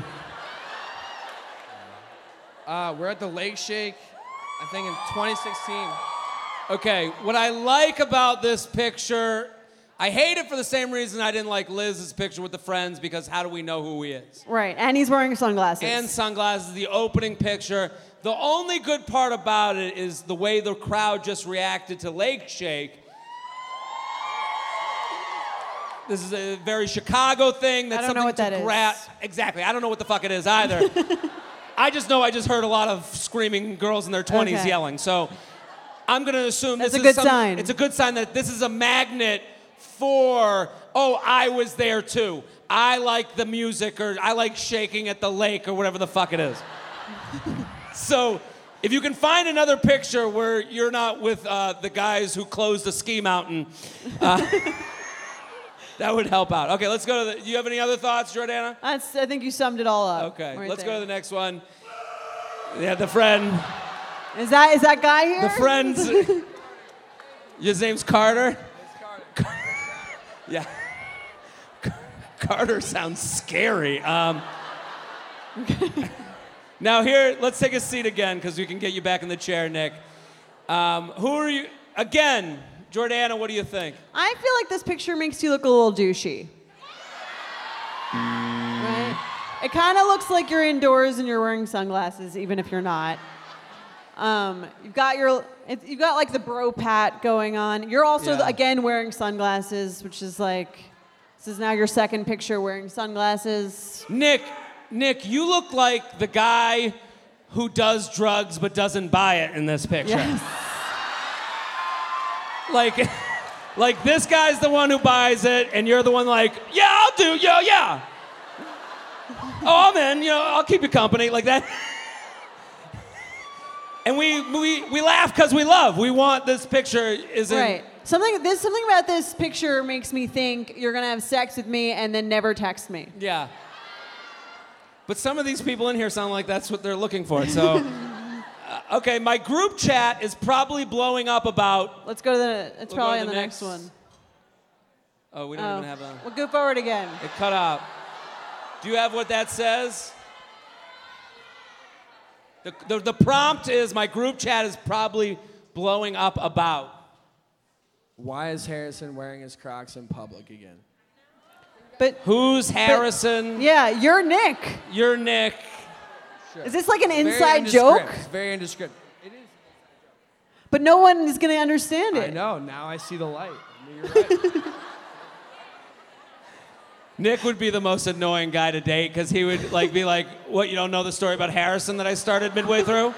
Uh, we're at the Lake Shake, I think in 2016. Okay, what I like about this picture, I hate it for the same reason I didn't like Liz's picture with the friends because how do we know who he is? Right, and he's wearing sunglasses. And sunglasses, the opening picture. The only good part about it is the way the crowd just reacted to Lake Shake. This is a very Chicago thing. That's I don't know what to that gra- is. Exactly. I don't know what the fuck it is either. I just know I just heard a lot of screaming girls in their 20s Okay. yelling. So I'm going to assume That's this a is good some- sign. It's a good sign that this is a magnet for, oh, I was there too. I like the music or I like shaking at the lake or whatever the fuck it is. so if you can find another picture where you're not with uh, the guys who closed the ski mountain, uh, that would help out. Okay, let's go to the. Do you have any other thoughts, Jordana? That's, I think you summed it all up. Okay, right let's go to the next one. Yeah, the friend. Is that is that guy here? The friend's. His name's Carter. yeah. Carter sounds scary. Um, now here, let's take a seat again because we can get you back in the chair, Nick. Um, who are you? Again, Jordana. What do you think? I feel like this picture makes you look a little douchey. Right? It kind of looks like you're indoors and you're wearing sunglasses, even if you're not. Um, you've got your, you've got like the bro pat going on. You're also Yeah. again wearing sunglasses, which is like, this is now your second picture wearing sunglasses. Nick, Nick, you look like the guy who does drugs but doesn't buy it in this picture. Yes. Like, like this guy's the one who buys it, and you're the one like, yeah, I'll do, yeah, yeah. Oh, I'm in. You know, I'll keep you company like that. And we we we laugh because we love. We want this picture is in. Right. Something this something about this picture makes me think you're gonna have sex with me and then never text me. Yeah. But some of these people in here sound like that's what they're looking for. So, uh, okay, my group chat is probably blowing up about. Let's go to the. It's We'll probably to on the the next, next- one. Oh, we don't Oh. even have a. We'll go forward again. It cut out. Do you have what that says? The, the, the prompt is my group chat is probably blowing up about. Why is Harrison wearing his Crocs in public again? But Who's Harrison? yeah, you're Nick. You're Nick. Is this like an inside joke? It's very indescript. It is. But no one is gonna understand it. I know. Now I see the light. Right. Nick would be the most annoying guy to date because he would like be like, "What? You don't know the story about Harrison that I started midway through?"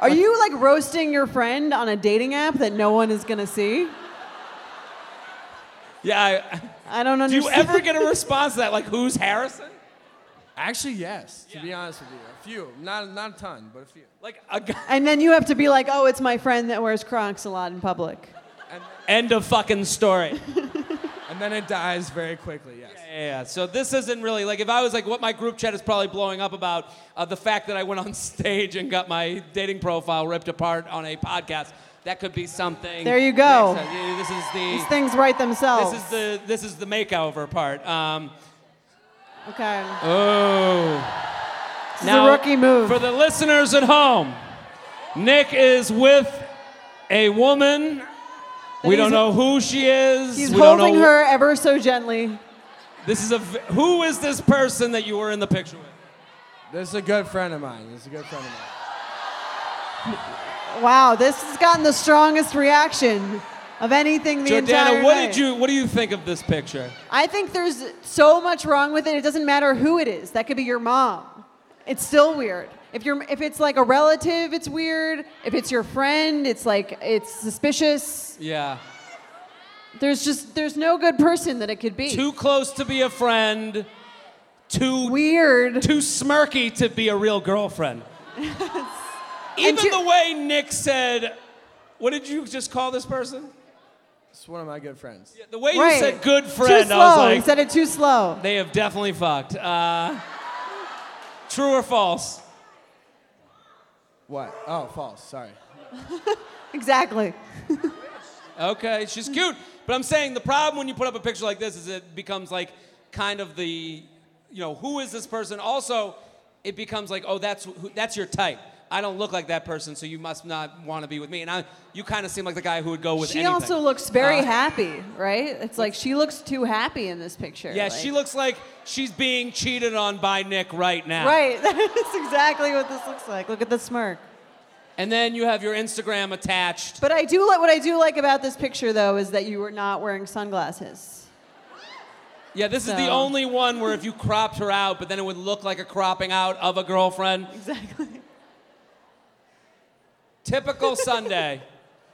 Are you like roasting your friend on a dating app that no one is gonna see? Yeah. I, I don't understand. do you ever get a response to that? Like, who's Harrison? Actually, yes. To be honest with you, a few. Not not a ton, but a few. Like a guy. And then you have to be like, oh, it's my friend that wears Crocs a lot in public. End of fucking story. And then it dies very quickly, yes. Yeah, yeah. So this isn't really like if I was like what my group chat is probably blowing up about uh, the fact that I went on stage and got my dating profile ripped apart on a podcast. That could be something. There you go. Next, uh, This is the These things write themselves. this is the this is the makeover part. Um, okay. oh. This is a rookie move. For the listeners at home, Nick is with a woman. We don't know who she is. He's we don't holding know- her ever so gently. This is a. v- Who is this person that you were in the picture with? This is a good friend of mine. This is a good friend of mine. Wow, this has gotten the strongest reaction of anything the entire Jordana, what night. did you? What do you think of this picture? I think there's so much wrong with it. It doesn't matter who it is. That could be your mom. It's still weird. If you're if it's like a relative, it's weird. If it's your friend, it's like it's suspicious. Yeah. There's just there's no good person that it could be. Too close to be a friend. Too weird. too smirky to be a real girlfriend. Even too- the way Nick said, what did you just call this person? It's one of my good friends. Yeah, The way you said good Too friend, slow. I was he like, said it too slow. they have definitely fucked. Uh, true or false? What? Oh, false. Sorry. Exactly. Okay, she's cute. But I'm saying the problem when you put up a picture like this is it becomes like kind of the, you know, who is this person? Also, it becomes like, oh, that's who, that's your type. I don't look like that person, so you must not want to be with me. And I, you kind of seem like the guy who would go with She anything. also looks very Uh, happy, right? It's like she looks too happy in this picture. Yeah, like- she looks like she's being cheated on by Nick right now. Right. That's exactly what this looks like. Look at the smirk. And then you have your Instagram attached. But I do like what I do like about this picture though is that you were not wearing sunglasses. Yeah, this is the only one where if you cropped her out, but then it would look like a cropping out of a girlfriend. Exactly. Typical Sunday.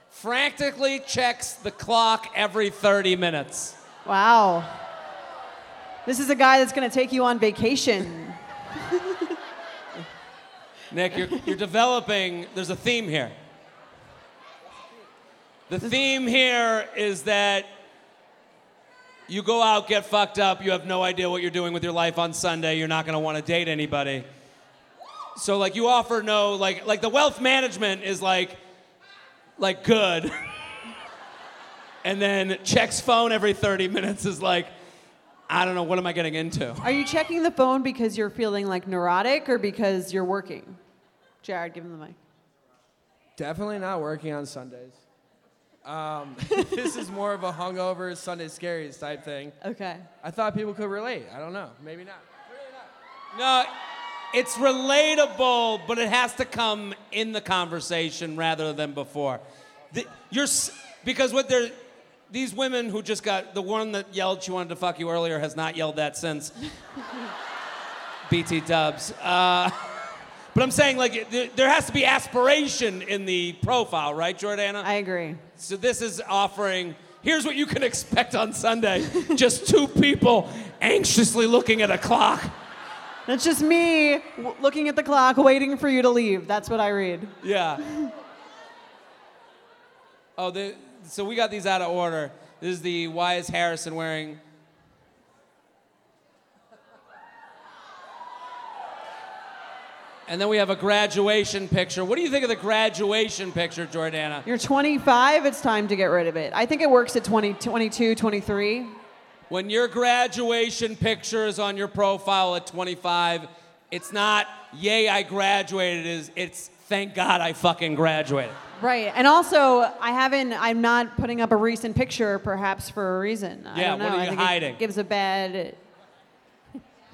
Frantically checks the clock every 30 minutes. Wow. This is a guy that's going to take you on vacation. Nick, you're, you're developing, there's a theme here. The theme here is that you go out, get fucked up, you have no idea what you're doing with your life on Sunday, you're not gonna wanna date anybody. So like you offer no, like like the wealth management is like like good. and then checks phone every 30 minutes is like, I don't know, what am I getting into? Are you checking the phone because you're feeling like neurotic or because you're working? Jared, give him the mic. Definitely not working on Sundays. Um, this is more of a hungover Sunday scaries type thing. Okay. I thought people could relate. I don't know. Maybe not. No, it's relatable, but it has to come in the conversation rather than before. The, you're because what they're these women who just got the one that yelled she wanted to fuck you earlier has not yelled that since. BT Dubs. Uh, but I'm saying like there, there has to be aspiration in the profile, right, Jordana? I agree. So this is offering. Here's what you can expect on Sunday: just two people anxiously looking at a clock. That's just me w- looking at the clock, waiting for you to leave. That's what I read. Yeah. Oh, the, so we got these out of order. This is the why is Harrison wearing? And then we have a graduation picture. What do you think of the graduation picture, Jordana? You're 25, it's time to get rid of it. I think it works at 20, 22, 23. When your graduation picture is on your profile at 25, it's not "Yay, I graduated." It's, it's "Thank God I fucking graduated." Right. And also, I haven't, I'm not putting up a recent picture perhaps for a reason. I Yeah, don't know. what are I you think hiding? It gives a bad,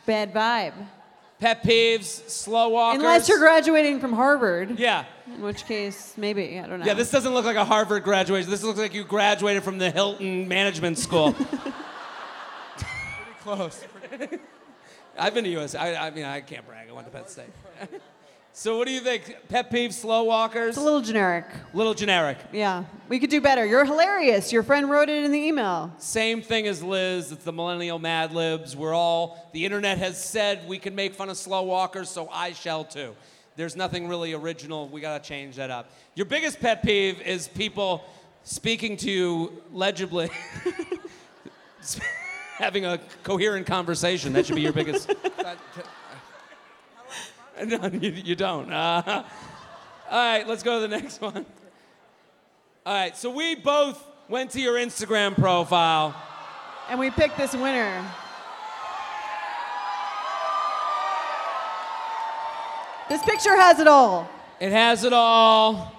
bad vibe. Pet peeves, slow walkers. Unless you're graduating from Harvard, Yeah. in which case, maybe. I don't know. Yeah, this doesn't look like a Harvard graduation. This looks like you graduated from the Hilton Management School. Close. I've been to US. I, I mean, I can't brag. I went to Penn State. so, what do you think? Pet peeves, slow walkers? It's a little generic. little generic. Yeah. We could do better. You're hilarious. Your friend wrote it in the email. Same thing as Liz. It's the millennial Mad Libs. We're all, the internet has said we can make fun of slow walkers, so I shall too. There's nothing really original. We got to change that up. Your biggest pet peeve is people speaking to you legibly. having a coherent conversation. That should be your biggest. No, you, you don't. Uh, all right, let's go to the next one. All right, so we both went to your Instagram profile. And we picked this winner. This picture has it all. It has it all.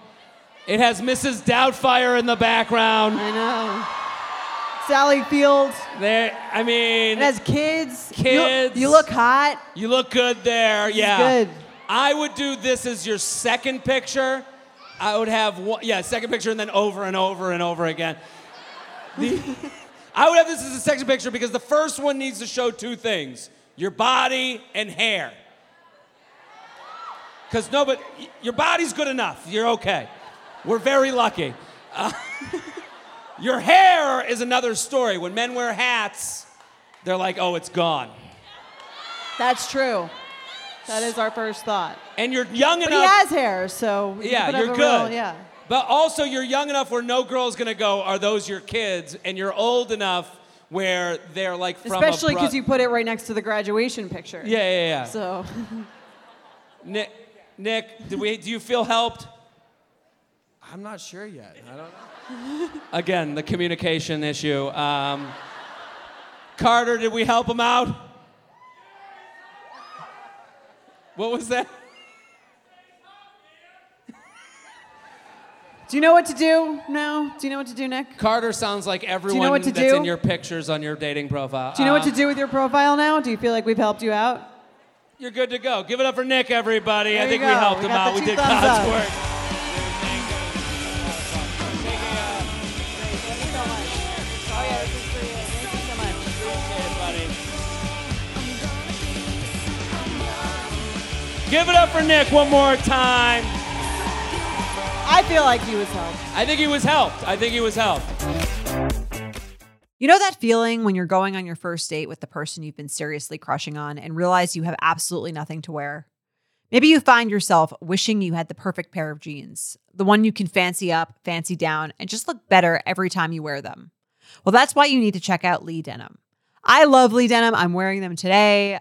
It has Mrs. Doubtfire in the background. I know. Sally Field. There, I mean, It has kids. Kids. You, look hot. you look good there. yeah. good. I would do this as your second picture. I would have one, yeah, second picture and then over and over and over again. The, I would have this as a second picture because the first one needs to show two things: your body and hair. Because no, but your body's good enough. You're okay. We're very lucky. Uh, your hair is another story. When men wear hats, they're like, oh, it's gone. That's true. That is our first thought. And you're young But enough. he has hair, so you Yeah, could you're good. real- yeah. But also, you're young enough where no girl's gonna go, are those your kids? And you're old enough where they're like from a Especially bro- because you put it right next to the graduation picture. Yeah, yeah, yeah. So Nick, Nick, do we? Do you feel helped? I'm not sure yet. I don't know. Again, the communication issue. Um, Carter, did we help him out? What was that? do you know what to do now? Do you know what to do, Nick? Carter sounds like everyone what to that's do? in your pictures on your dating profile. Do you know what Uh, to do with your profile now? Do you feel like we've helped you out? You're good to go. Give it up for Nick, everybody. I think you we helped We him out. We did God's up. work. Give it up for Nick one more time. I feel like he was helped. I think he was helped. I think he was helped. You know that feeling when you're going on your first date with the person you've been seriously crushing on and realize you have absolutely nothing to wear? Maybe you find yourself wishing you had the perfect pair of jeans, the one you can fancy up, fancy down, and just look better every time you wear them. Well, that's why you need to check out Lee Denim. I love Lee Denim. I'm wearing them today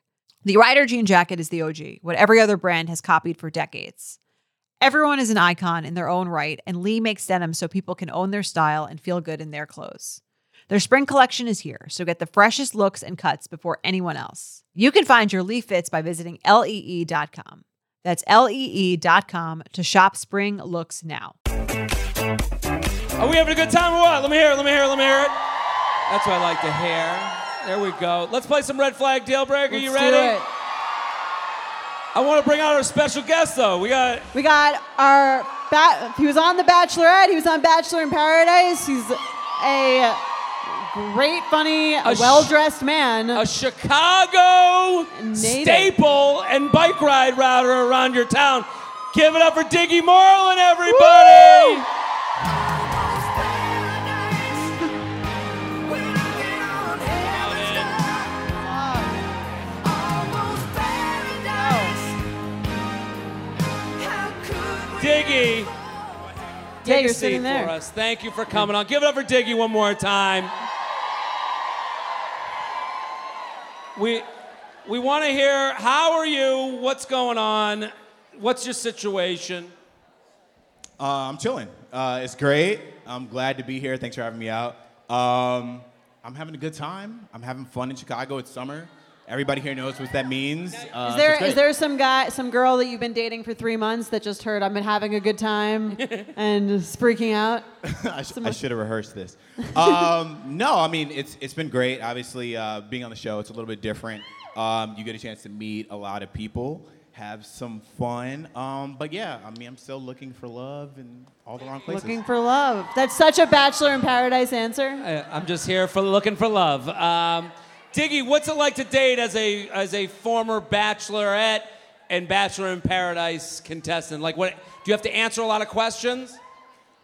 The Rider jean jacket is the OG, what every other brand has copied for decades. Everyone is an icon in their own right, and Lee makes denim so people can own their style and feel good in their clothes. Their spring collection is here, so get the freshest looks and cuts before anyone else. You can find your Lee fits by visiting lee.com. That's lee.com to shop spring looks now. Are we having a good time or what? Let me hear it. Let me hear it. Let me hear it. That's what I like to hear. There we go. Let's play some red flag deal breaker. you Let's ready? do it. I want to bring out our special guest though. We got We got our ba- he was on The Bachelorette. He was on Bachelor in Paradise. He's a great, funny, A well-dressed man. a Chicago Native. staple and bike ride router around your town. Give it up for Diggy Moreland, everybody. Woo! Diggy, yeah, take you're a seat sitting there. for us. Thank you for coming on. Give it up for Diggy one more time. We we want to hear how are you? What's going on? What's your situation? Uh, I'm chilling. Uh, it's great. I'm glad to be here. Thanks for having me out. Um, I'm having a good time. I'm having fun in Chicago. It's summer. Everybody here knows what that means. Uh, Is so there it's is there some guy, some girl that you've been dating for three months that just heard I've been having a good time and is freaking out? I, sh- I should have rehearsed this. Um, no, I mean it's it's been great. Obviously, uh, being on the show, it's a little bit different. Um, you get a chance to meet a lot of people, have some fun. Um, but yeah, I mean, I'm still looking for love in all the wrong places. Looking for love. That's such a Bachelor in Paradise answer. I, I'm just here for looking for love. Diggy, what's it like to date as a as a former Bachelorette and Bachelor in Paradise contestant? Like, what do you have to answer a lot of questions?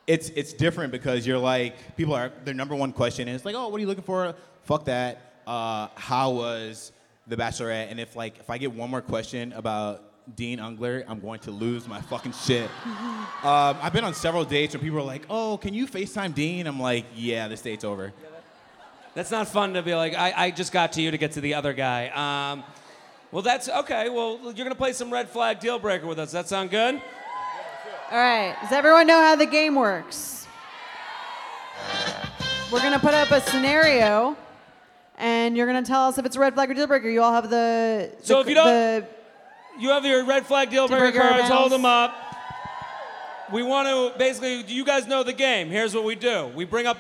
it's it's different because you're like people are their number one question is like, oh, what are you looking for? Fuck that. Uh, how was the Bachelorette? And if like if I get one more question about Dean Unglert, I'm going to lose my fucking shit. um, I've been on several dates where people are like, oh, can you FaceTime Dean? I'm like, yeah, this date's over. That's not fun to be like, I, I just got to you to get to the other guy. Um, well, that's okay. Well, you're going to play some red flag deal breaker with us. That sound good? All right. Does everyone know how the game works? We're going to put up a scenario, and you're going to tell us if it's a red flag or deal breaker. You all have the. So the- if you don't- the- You have your red flag deal breaker breaker cards. Hold them up. We want to basically, you guys know the game. Here's what we do we bring up,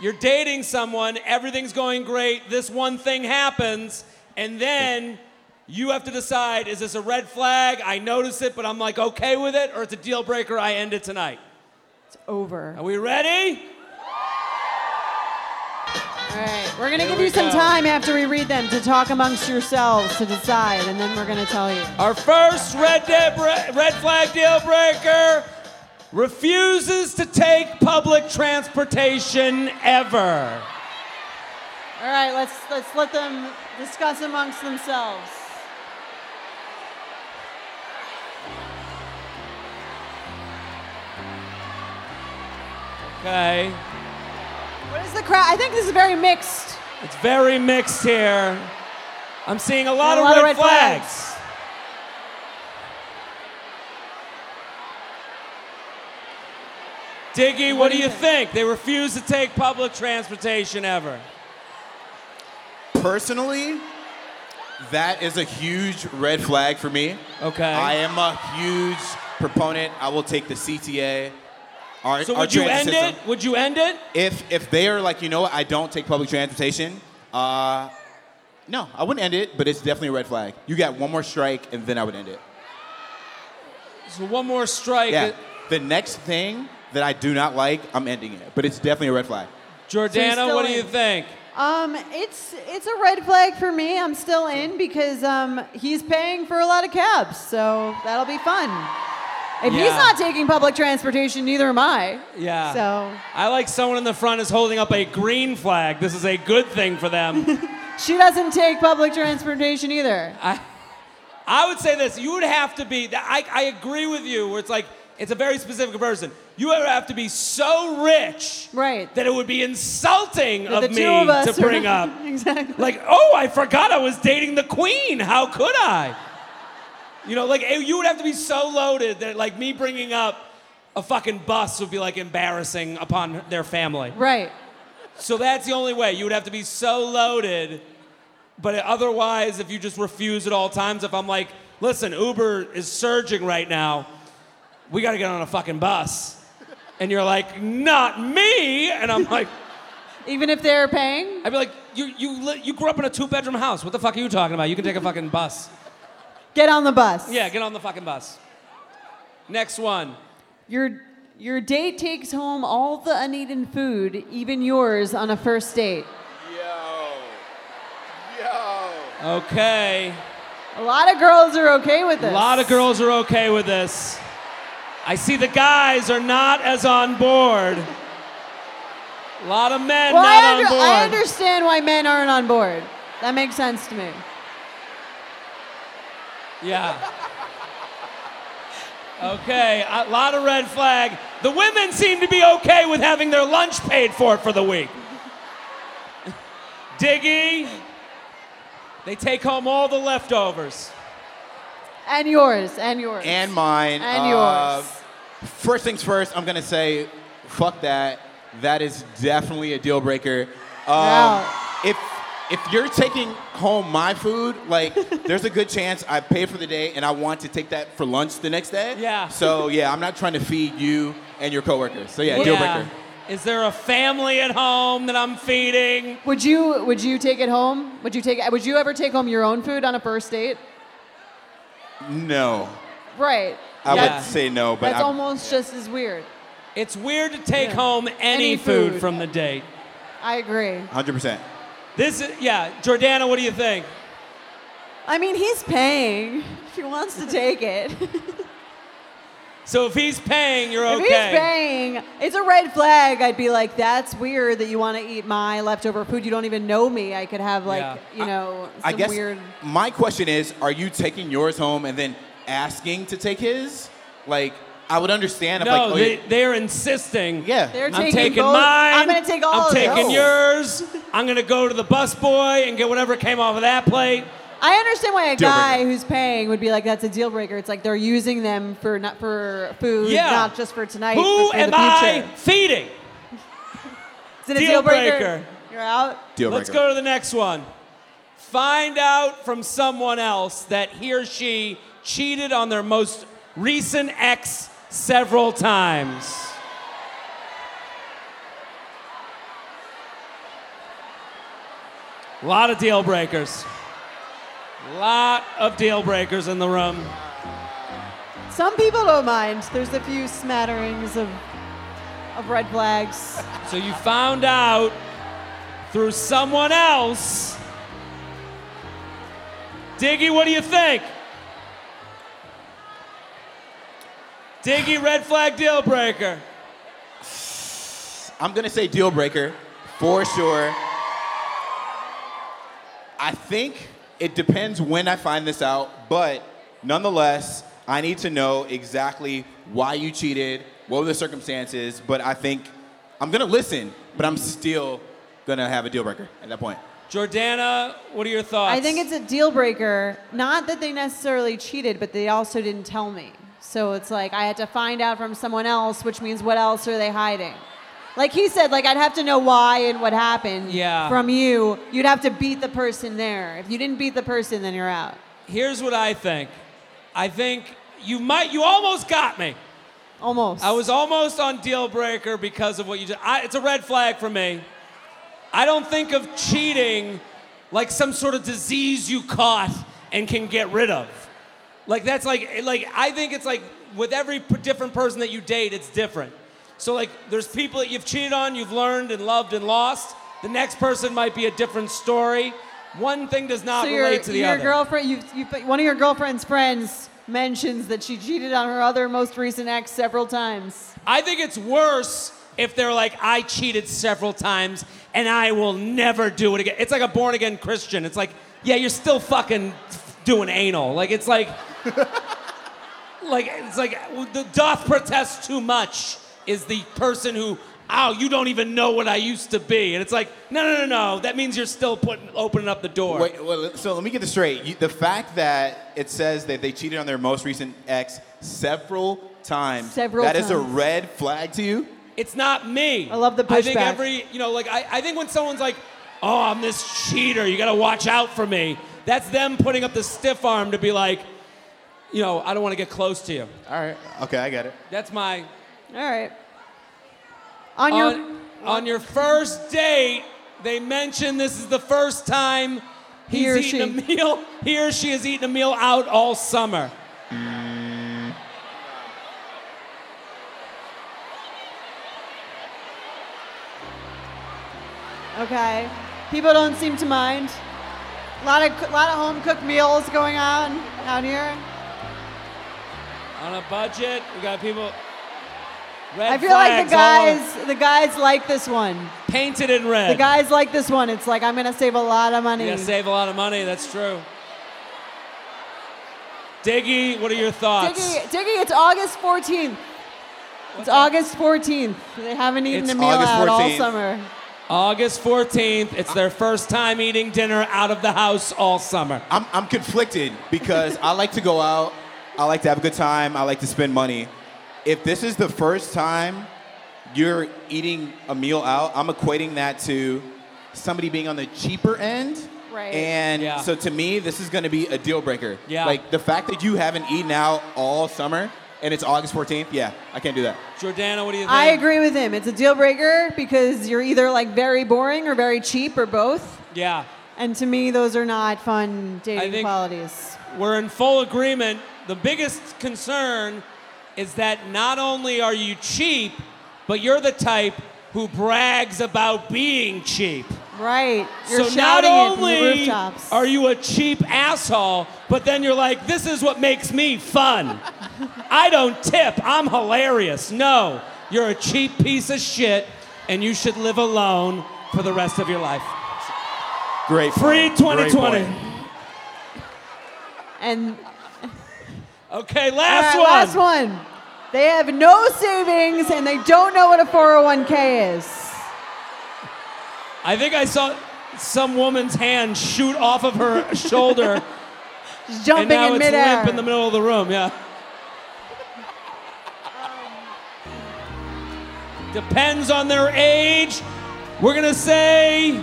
you're dating someone, everything's going great, this one thing happens, and then you have to decide is this a red flag? I notice it, but I'm like okay with it, or it's a deal breaker, I end it tonight. it's over. Are we ready? All right. We're to Here give we you some go. time after we read them to talk amongst yourselves to decide, and then we're to tell you. Our first red, de- red flag deal breaker refuses to take public transportation ever. All right, let's let's let them discuss amongst themselves. Okay. What is the crowd? I think this is very mixed. It's very mixed here. I'm seeing a lot, A of, lot red of red flags. flags. Diggy, what, do you think? They refuse to take public transportation ever. Personally, that is a huge red flag for me. Okay. I am a huge proponent. I will take the CTA. Our, So would you transit end system. it? Would you end it? If if they are like, you know what, I don't take public transportation, uh, no, I wouldn't end it, but it's definitely a red flag. You got one more strike, and then I would end it. So one more strike. Yeah. The next thing that I do not like, I'm ending it, but it's definitely a red flag. Jordana, still what do you think? Um, it's it's a red flag for me. I'm still in because um, he's paying for a lot of cabs, so that'll be fun. If he's not taking public transportation, neither am I. Yeah. So I like someone in the front is holding up a green flag. This is a good thing for them. she doesn't take public transportation either. I, I would say this: you would have to be. I, I agree with you. Where it's like it's a very specific person. You would have to be so rich, Right. that it would be insulting of me of to bring up. exactly. Like, oh, I forgot I was dating the queen. How could I? You know, like eh, you would have to be so loaded that like me bringing up a fucking bus would be like embarrassing upon their family. Right. So that's the only way. You would have to be so loaded. But otherwise, if you just refuse at all times, if I'm like, listen, Uber is surging right now, we got to get on a fucking bus. And you're like, not me. And I'm like, Even if they're paying. I'd be like, you, you, li- you grew up in a two bedroom house. What the fuck are you talking about? You can take a fucking bus. Get on the bus. Yeah, get on the fucking bus. Next one. Your your date takes home all the uneaten food, even yours, on a first date. Yo. Yo. Okay. A lot of girls are okay with this. A lot of girls are okay with this. I see the guys are not as on board. A lot of men Well, not I, under- on board. I understand why men aren't on board. That makes sense to me. Yeah. Okay, a lot of red flag. The women seem to be okay with having their lunch paid for for the week. Diggy, they take home all the leftovers. And yours, and yours. And mine. And uh, yours. First things first, I'm gonna say, fuck that. That is definitely a deal breaker. Um, Yeah. If if you're taking home my food, like there's a good chance I pay for the day and I want to take that for lunch the next day. Yeah. So yeah, I'm not trying to feed you and your coworkers. So yeah, deal breaker. Is there a family at home that I'm feeding? Would you would you take it home? Would you take would you ever take home your own food on a first date? No. Right. I Yeah. would say no, but That's I'm- almost just as weird. It's weird to take Yeah. home any, Any food. food. from the date. I agree. 100%. This is, yeah, Jordana, what do you think? I mean, he's paying. If he wants to take it. So if he's paying, you're If okay. he's paying, it's a red flag. I'd be like, that's weird that you want to eat my leftover food. You don't even know me. I could have like, Yeah. you know, some I guess weird. my question is, are you taking yours home and then asking to take his? Like, I would understand if no, like, oh, they, yeah, they're insisting. yeah. They're I'm taking taking both- mine. I'm gonna take all I'm of taking this. yours. I'm gonna go to the busboy and get whatever came off of that plate. I understand why a Deal guy breaker. who's paying would be like, that's a deal breaker. It's like they're using them for not for food, Yeah. not just for tonight. Who but for am the I future. feeding? Is it a Deal deal breaker? breaker. You're out. Deal Let's breaker. go to the next one. Find out from someone else that he or she cheated on their most recent ex several times. A lot of deal breakers. A Lot of deal breakers in the room. Some people don't mind. There's a few smatterings of of red flags. So you found out through someone else. Diggy, what do you think? Diggy, red flag deal breaker. I'm gonna say deal breaker for sure. I think it depends when I find this out, but nonetheless, I need to know exactly why you cheated, what were the circumstances. But I think I'm gonna listen, but I'm still gonna have a deal breaker at that point. Jordana, what are your thoughts? I think it's a deal breaker. Not that they necessarily cheated, but they also didn't tell me. So it's like I had to find out from someone else, which means what else are they hiding? Like he said, like I'd have to know why and what happened Yeah. from you. You'd have to beat the person there. If you didn't beat the person, then you're out. Here's what I think. I think you might, you almost got me. Almost. I was almost on deal breaker because of what you did. I, it's a red flag for me. I don't think of cheating like some sort of disease you caught and can get rid of. Like that's like like I think it's like with every p- different person that you date, it's different. So like there's people that you've cheated on, you've learned and loved and lost. The next person might be a different story. One thing does not so your, relate to the your other. girlfriend, you, you, one of your girlfriend's friends mentions that she cheated on her other most recent ex several times. I think it's worse if they're like, I cheated several times and I will never do it again. It's like a born again Christian. It's like, yeah, you're still fucking doing anal. Like, it's like, like, it's like, the doth protest too much is the person who, oh, you don't even know what I used to be. And it's like, no, no, no, no. That means you're still putting, opening up the door. Wait, well, so let me get this straight. You, the fact that it says that they cheated on their most recent ex several times, Several times, that is a red flag to you? It's not me. I love the pushback. I think every, you know, like I, I think when someone's like, "Oh, I'm this cheater. You got to watch out for me." That's them putting up the stiff arm to be like, you know, I don't want to get close to you. All right. Okay, I get it. That's my All right. On your on, on your first date. They mention this is the first time he's He or eaten a she. meal. He or she has eaten a meal out all summer. Okay. People don't seem to mind. A lot of a lot of home cooked meals going on out here. On a budget, we got people. Red I feel like the guys the guys like this one. painted in red. The guys like this one. It's like I'm gonna save a lot of money. You gotta save a lot of money. That's true. Diggy, what are your thoughts? Diggy, Diggy, it's August 14th. It's August 14th. They haven't eaten It's a meal August out all summer. August 14th. It's their first time eating dinner out of the house all summer. I'm, I'm conflicted because I like to go out, I like to have a good time, I like to spend money. If this is the first time you're eating a meal out, I'm equating that to somebody being on the cheaper end. Right. And Yeah. so to me, this is going to be a deal breaker. Yeah. Like the fact that you haven't eaten out all summer and it's August 14th, yeah, I can't do that. Jordana, what do you think? I agree with him. It's a deal breaker because you're either like very boring or very cheap or both. Yeah. And to me, those are not fun dating think- qualities. we're in full agreement. The biggest concern is that not only are you cheap, but you're the type who brags about being cheap. Right. You're so not shouting it from the only are you a cheap asshole, but then you're like, this is what makes me fun. I don't tip. I'm hilarious. No, you're a cheap piece of shit, and you should live alone for the rest of your life. Great. Free point. Great 2020. point. and Okay, last right, one. last one. They have no savings and they don't know what a 401k is. I think I saw some woman's hand shoot off of her shoulder, and jumping now in it's midair. limp in the middle of the room. Yeah. Um, Depends on their age. We're gonna say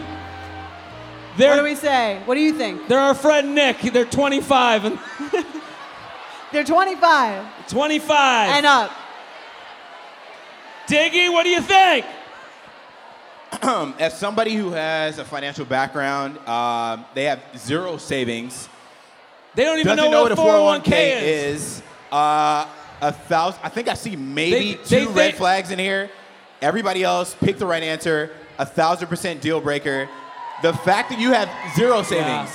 what do we say? What do you think? they're our friend Nick. They're 25 and They're 25 25. and up. Diggy, what do you think? As somebody who has a financial background, um, they have zero savings. They don't even know, know what, what a 401k 401k is. is. Uh, a thousand. I think I see maybe They- they two red think- flags in here. Everybody else pick the right answer. A thousand percent deal breaker. The fact that you have zero savings,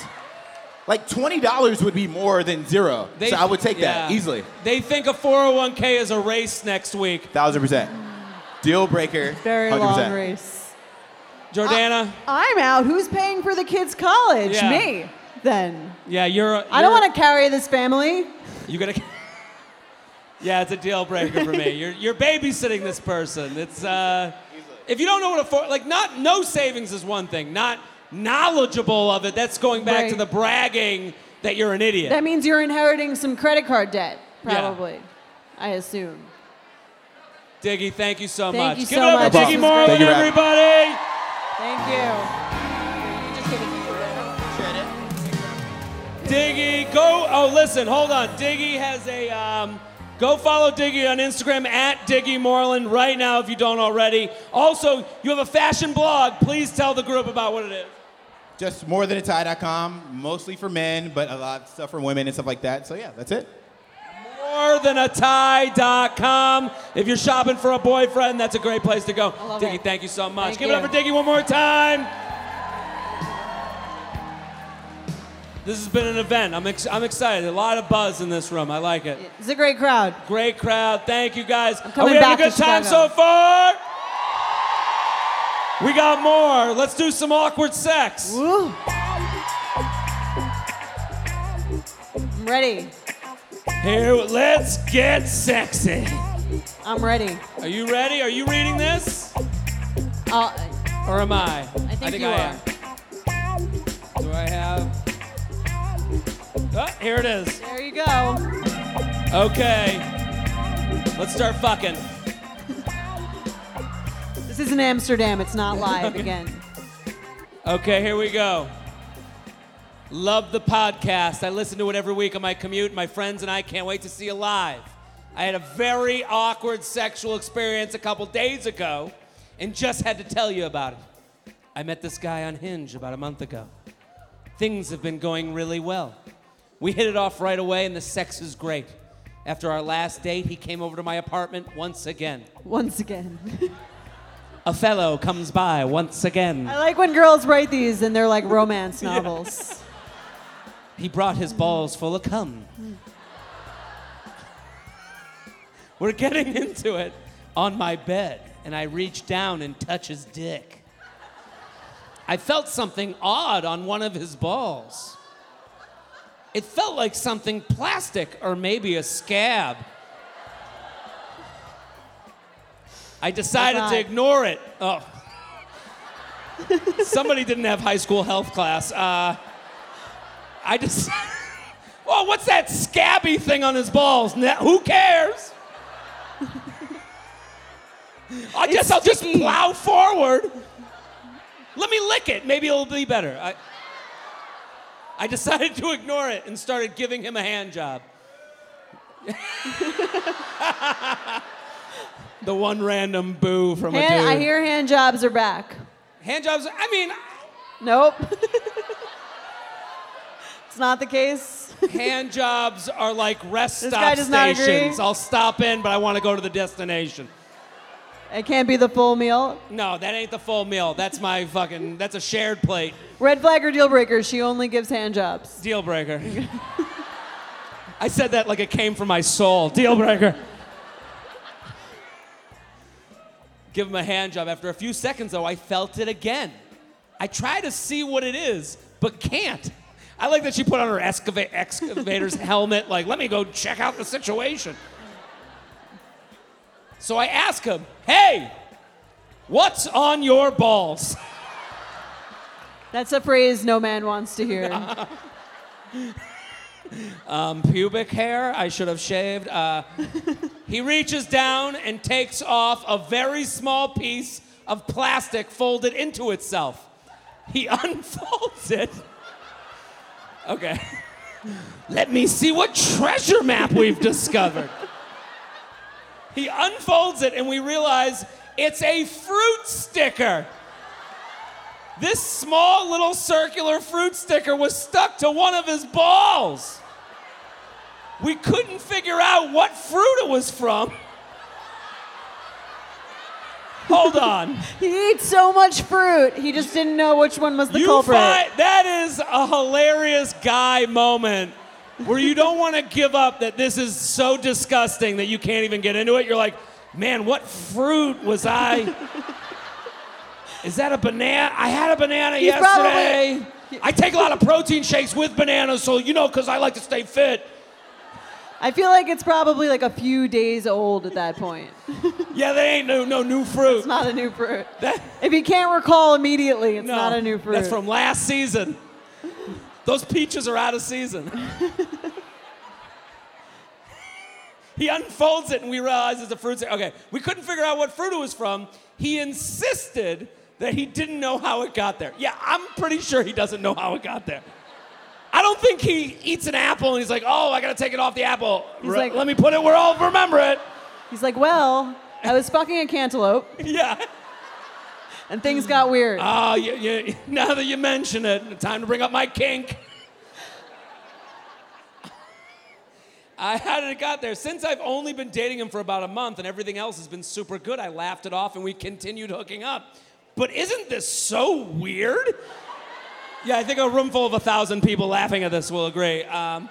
like twenty dollars would be more than zero. They- so I would take that yeah. easily. They think a 401k is a race next week. Thousand percent. Deal breaker. Very 100%. long race. Jordana, I'm out. Who's paying for the kids' college? Yeah. Me. Then. yeah, you're. I don't want to carry this family. You gotta. Yeah, it's a deal breaker for me. You're you're babysitting this person. It's uh, if you don't know what a for like not no savings is one thing. Not knowledgeable of it. That's going back to the bragging that you're an idiot. That means you're inheriting some credit card debt, Yeah. probably. I assume. Diggy, thank you so Thank much. you Give so it up much. for Diggy was Marlin. Thank you for having me. everybody. Thank you. Diggy, go. Oh, listen, hold on. Diggy has a. Um, go follow Diggy on Instagram at Diggy Moreland right now if you don't already. Also, you have a fashion blog. Please tell the group about what it is. Just more than a tie.com, mostly for men, but a lot of stuff for women and stuff like that. So yeah, that's it. More than a tie.com. If you're shopping for a boyfriend, that's a great place to go. love Diggy, it. thank you so much. Thank Give it up for Diggy one more time. This has been an event. I'm, ex- I'm excited. A lot of buzz in this room. I like it. It's a great crowd. Great crowd. Thank you guys. Are coming we having back a good time Chicago. so far? We got more. Let's do some awkward sex. Woo. I'm ready. Here, let's get sexy. I'm ready. Are you ready? Are you reading this? Uh, Or am I? I think you I are. am. Do I have? Oh, here it is. there you go. Okay. Let's start fucking. This is in Amsterdam. It's not live again. Okay, here we go. Love the podcast. I listen to it every week on my commute. My friends and I can't wait to see you live. I had a very awkward sexual experience a couple days ago and just had to tell you about it. I met this guy on Hinge about a month ago. Things have been going really well. We hit it off right away and the sex is great. After our last date, he came over to my apartment once again. Once again. A fellow comes by once again. I like when girls write these and they're like romance novels. He brought his balls full of cum. We're getting into it on my bed, and I reach down and touch his dick. I felt something odd on one of his balls. It felt like something plastic or maybe a scab. I decided to ignore it. Oh. Somebody didn't have high school health class. Uh, I just. Oh, what's that scabby thing on his balls? Who cares? I guess I'll just plow forward. Let me lick it. Maybe it'll be better. I, I decided to ignore it and started giving him a hand job. the one random boo from a dude. I hear hand jobs are back. hand jobs. I mean, Nope. it's not the case. Hand jobs are like rest This stop guy does not agree. stations. I'll stop in, but I want to go to the destination. It can't be the full meal. No, that ain't the full meal. That's my fucking. That's a shared plate. Red flag or deal breaker, she only gives hand jobs. Deal breaker. I said that like it came from my soul. Deal breaker. Give him a hand job. After a few seconds, though, I felt it again. I try to see what it is, but can't. I like that she put on her excava- excavator's helmet, like, let me go check out the situation. So I ask him, hey, what's on your balls? That's a phrase no man wants to hear. pubic hair I should have shaved. Uh, he reaches down and takes off a very small piece of plastic folded into itself. He unfolds it. Okay. Let me see what treasure map we've discovered. He unfolds it and we realize it's a fruit sticker. This small little circular fruit sticker was stuck to one of his balls. We couldn't figure out what fruit it was from. Hold on. he eats so much fruit, he just didn't know which one was the you culprit. find that is a hilarious guy moment where you don't want to give up that this is so disgusting that you can't even get into it. You're like, man, what fruit was I? Is that a banana? I had a banana He's yesterday. I take a lot of protein shakes with bananas, so you know, because I like to stay fit. I feel like it's probably like a few days old at that point. Yeah, they ain't no, no new fruit. It's not a new fruit. That- If you can't recall immediately, it's no, not a new fruit. That's from last season. Those peaches are out of season. he unfolds it and we realize it's a fruit. Okay, we couldn't figure out what fruit it was from. He insisted that he didn't know how it got there. Yeah, I'm pretty sure he doesn't know how it got there. I don't think he eats an apple and he's like, oh, I gotta take it off the apple. He's Re- like- let me put it where I'll remember it. He's like, well, I was fucking a cantaloupe, Yeah. and things got weird. Oh, you, you, now that you mention it, time to bring up my kink. I how did it got there? Since I've only been dating him for about a month and everything else has been super good, I laughed it off and we continued hooking up. But isn't this so weird? Yeah, I think a room full of a thousand people laughing at this will agree. Um,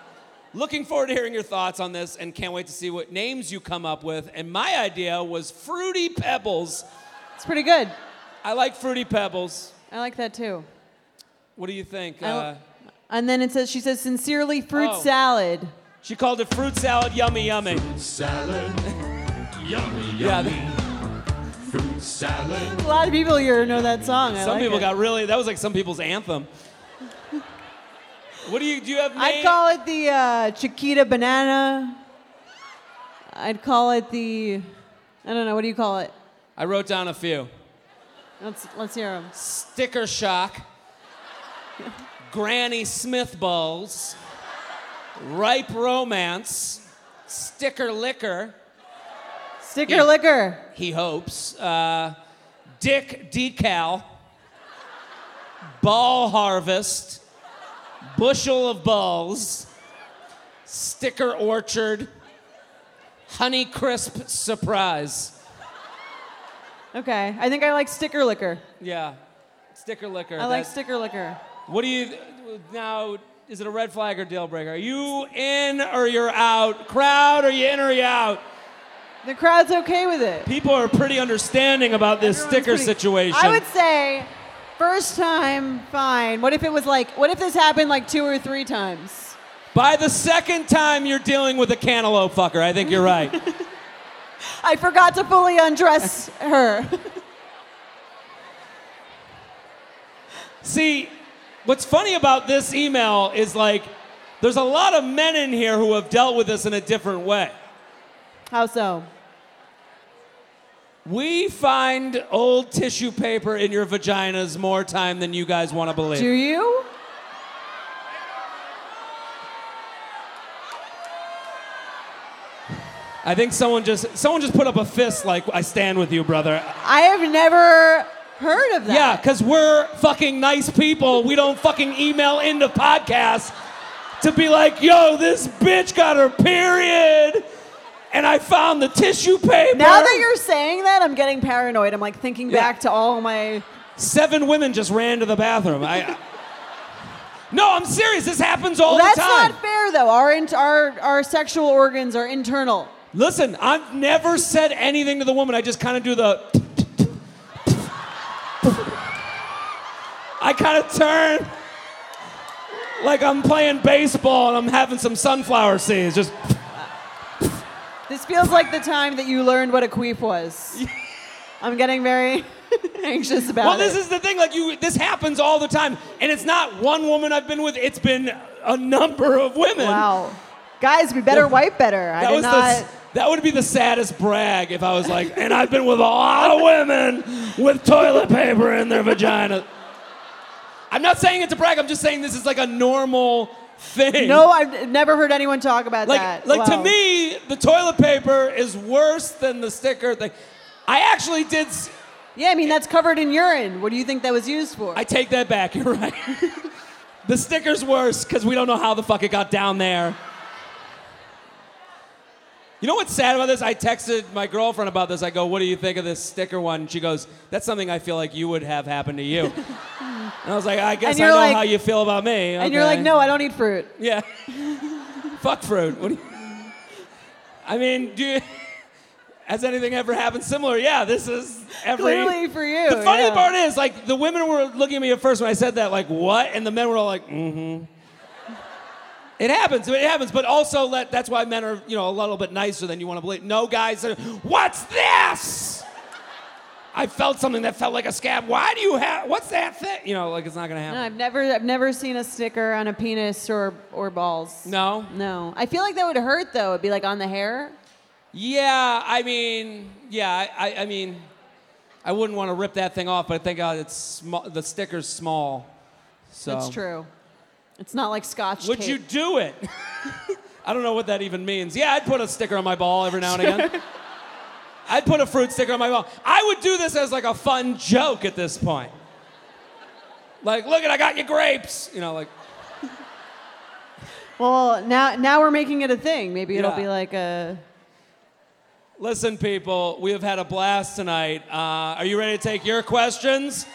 looking forward to hearing your thoughts on this and can't wait to see what names you come up with. And my idea was Fruity Pebbles. It's pretty good. I like Fruity Pebbles. I like that too. What do you think? I Uh, And then it says, she says, sincerely, fruit Oh. salad. She called it fruit salad, yummy, yummy. Salad, yummy, yummy. th- Fruit salad. A lot of people here know that song. I some like people it. got really. That was like some people's anthem. What do you do? You have? I'd call it the uh, Chiquita banana. I'd call it the, I don't know, what do you call it? I wrote down a few. Let's, let's hear them. Sticker shock. Granny Smith balls. Ripe romance. Sticker liquor. Sticker Yeah. liquor. He hopes. Uh, Dick decal. Ball harvest. Bushel of balls. Sticker orchard. Honey crisp surprise. Okay, I think I like sticker liquor. Yeah. Sticker liquor. I like sticker liquor. What do you now? Is it a red flag or deal breaker? Are you in or you're out? Crowd, are you in or you out? The crowd's okay with it. People are pretty understanding about this Everyone's sticker pretty- situation. I would say, first time, fine. What if it was like, what if this happened like two or three times? By the second time you're dealing with a cantaloupe fucker, I think you're right. I forgot to fully undress her. See, what's funny about this email is like, there's a lot of men in here who have dealt with this in a different way. How so? We find old tissue paper in your vaginas more time than you guys want to believe. Do you? I think someone just someone just put up a fist like I stand with you, brother. I have never heard of that. Yeah, because we're fucking nice people. We don't fucking email into podcasts to be like, yo, this bitch got her period, and I found the tissue paper. Now that you're saying that, I'm getting paranoid. I'm like thinking Yeah. back to all my. Seven women just ran to the bathroom. I. No, I'm serious. This happens all Well, the time. That's not fair, though. Our, int- our our sexual organs are internal. Listen, I've never said anything to the woman. I just kind of do the. I kind of turn like I'm playing baseball and I'm having some sunflower seeds. Just This feels like the time that you learned what a queef was. I'm getting very anxious about well, it. Well, this is the thing. Like you, this happens all the time, and it's not one woman I've been with. It's been a number of women. wow, guys, we better wipe better. I That did was not. the. That would be the saddest brag if I was like, and I've been with a lot of women with toilet paper in their vagina. I'm not saying it to brag. I'm just saying this is like a normal thing. no, I've never heard anyone talk about like, that. like to me, the toilet paper is worse than the sticker thing. I actually did. s- Yeah, I mean that's covered in urine. What do you think that was used for? I take that back. You're right. the sticker's worse because we don't know how the fuck it got down there. You know what's sad about this? I texted my girlfriend about this. I go, "What do you think of this sticker one?" She goes, "That's something I feel like you would have happen to you." And I was like, "I guess I know like- how you feel about me." and you're like, no, I don't eat fruit. Yeah. Fuck fruit. What do you, I mean, do you, has anything ever happened similar? Yeah, this is every. Clearly for you. The funny yeah. part is, like, the women were looking at me at first when I said that, like, what? And the men were all like, mm-hmm. It happens. It happens. But also, let, that's why men are, you know, a little bit nicer than you want to believe. No guys, are, what's this? I felt something that felt like a scab. Why do you have? What's that thing? You know, like it's not gonna happen. No, I've never, I've never seen a sticker on a penis or or balls. no. No, I feel like that would hurt though. It'd be like on the hair. Yeah, I mean, yeah, I, I, I mean, I wouldn't want to rip that thing off, but I think uh, it's small. The sticker's small, so That's true. It's not like Scotch. Would tape. you do it? I don't know what that even means. Yeah, I'd put a sticker on my ball every now and again. I'd put a fruit sticker on my ball. I would do this as like a fun joke at this point. Like, look at, I got you grapes. You know, like, Well, now now we're making it a thing. Maybe it'll Yeah. be like a. listen, people, we have had a blast tonight. Uh, are you ready to take your questions?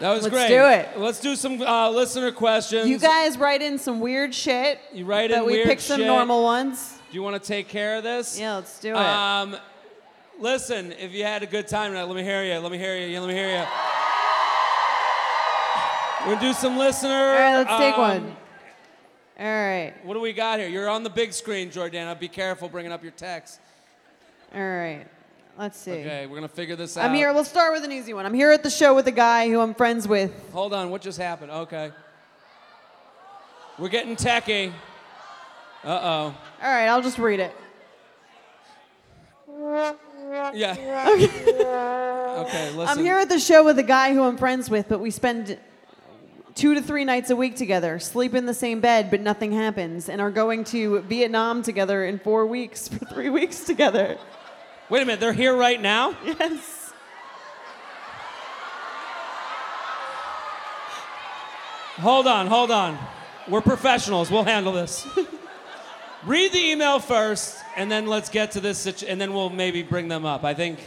That was great. Let's do it. Let's do some uh, listener questions. You guys write in some weird shit. You write in. but we pick some normal ones. Do you want to take care of this? Yeah, let's do it. Um, listen, if you had a good time tonight, let me hear you. Let me hear you. Let me hear you. We're gonna do some listener. All right, let's take um, one. All right, What do we got here? You're on the big screen, Jordana. Be careful bringing up your text. all right. Let's see. Okay, we're gonna figure this out. I'm here. We'll start with an easy one. I'm here at the show with a guy who I'm friends with. Hold on, what just happened? Okay. We're getting techie. Uh oh. All right, I'll just read it. Yeah. Okay. listen. I'm here at the show with a guy who I'm friends with, but we spend two to three nights a week together, sleep in the same bed, but nothing happens, and are going to Vietnam together in four weeks for three weeks together. Wait a minute, they're here right now? Yes. Hold on, hold on. We're professionals. We'll handle this. Read the email first, and then let's get to this, situ- and then we'll maybe bring them up. I think.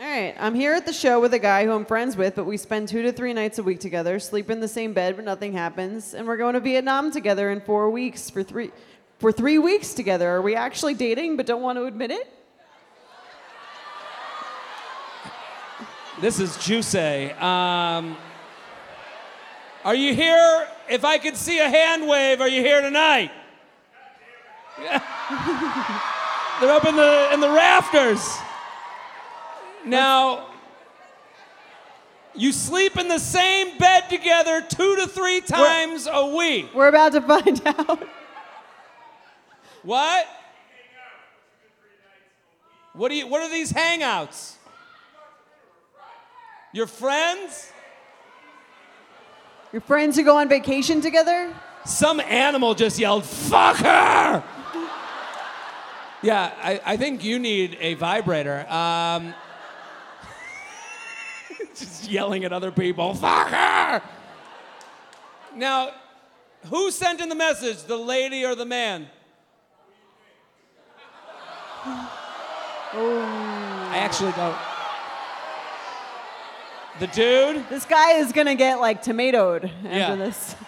All right, I'm here at the show with a guy who I'm friends with, but we spend two to three nights a week together, sleep in the same bed, but nothing happens, and we're going to Vietnam together in four weeks for three for three weeks together. Are we actually dating but don't want to admit it? This is Juice. Um, are you here? If I could see a hand wave, are you here tonight? They're up in the in the rafters. Now, you sleep in the same bed together two to three times a week. We're about to find out. What? What do you? What are these hangouts? Your friends? Your friends who go on vacation together? Some animal just yelled, "Fuck her!" Yeah, I, I think you need a vibrator. Um, just yelling at other people, "Fuck her!" Now, who sent in the message, the lady or the man? I actually don't. The dude? This guy is gonna get like tomatoed after Yeah. this.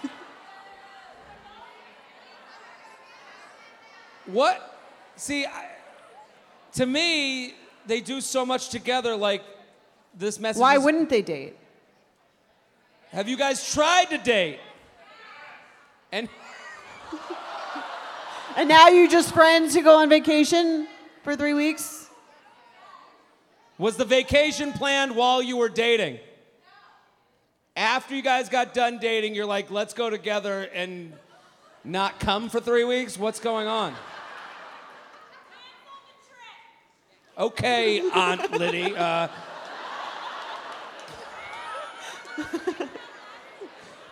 What? See, I, to me, they do so much together. Like this message. Why is- wouldn't they date? Have you guys tried to date? And And now you just friends who go on vacation for three weeks? was the vacation planned while you were dating? After you guys got done dating, you're like, let's go together and not come for three weeks? What's going on? Okay, Aunt Liddy. Uh,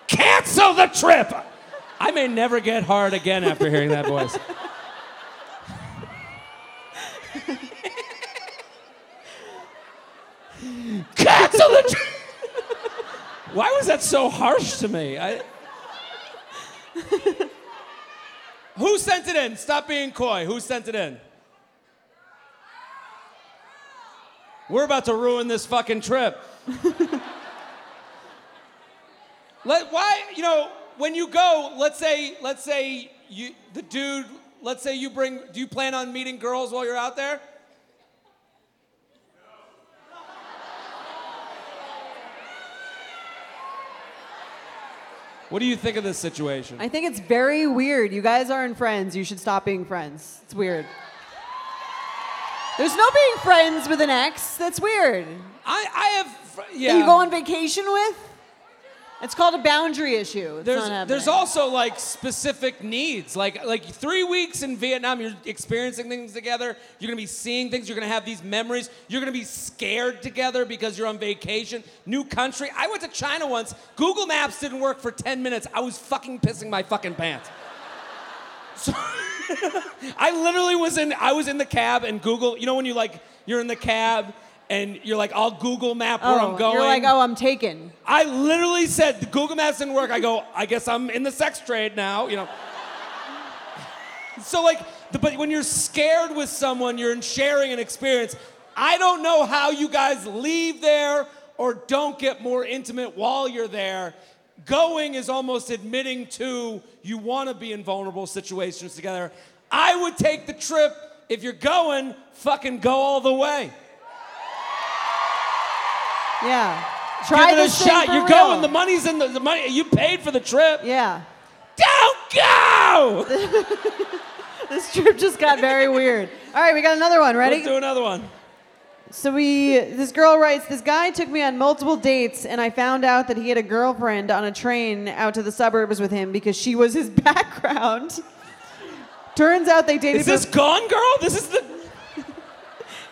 cancel the trip! I may never get hard again after hearing that voice. Cancel the trip! Why was that so harsh to me? I... Who sent it in? Stop being coy. Who sent it in? We're about to ruin this fucking trip. Let, why, you know, when you go, let's say, let's say you, the dude, let's say you bring, do you plan on meeting girls while you're out there? What do you think of this situation? I think it's very weird. You guys aren't friends. You should stop being friends. It's weird. There's no being friends with an ex. That's weird. I, I have, yeah. That you go on vacation with? It's called a boundary issue. It's there's there's also like specific needs. Like like three weeks in Vietnam, you're experiencing things together. You're gonna be seeing things. You're gonna have these memories. You're gonna be scared together because you're on vacation. New country. I went to China once. Google Maps didn't work for 10 minutes. I was fucking pissing my fucking pants. So I literally was in I was in the cab and Google. You know when you like you're in the cab and you're like I'll Google Map where oh, I'm going. You're like, oh, I'm taken. I literally said the Google Maps didn't work. I go, I guess I'm in the sex trade now, you know. so like, the, but when you're scared with someone, you're in sharing an experience. I don't know how you guys leave there or don't get more intimate while you're there. Going is almost admitting to you want to be in vulnerable situations together. I would take the trip if you're going, fucking go all the way. Yeah. Try Give it a shot. You're real. going. The money's in the, the money. You paid for the trip. Yeah. Don't go. This trip just got very weird. All right, we got another one. Ready? Let's do another one. So we, this girl writes, this guy took me on multiple dates, and I found out that he had a girlfriend on a train out to the suburbs with him because she was his background. Turns out they dated. Is this for, Gone Girl? This is the.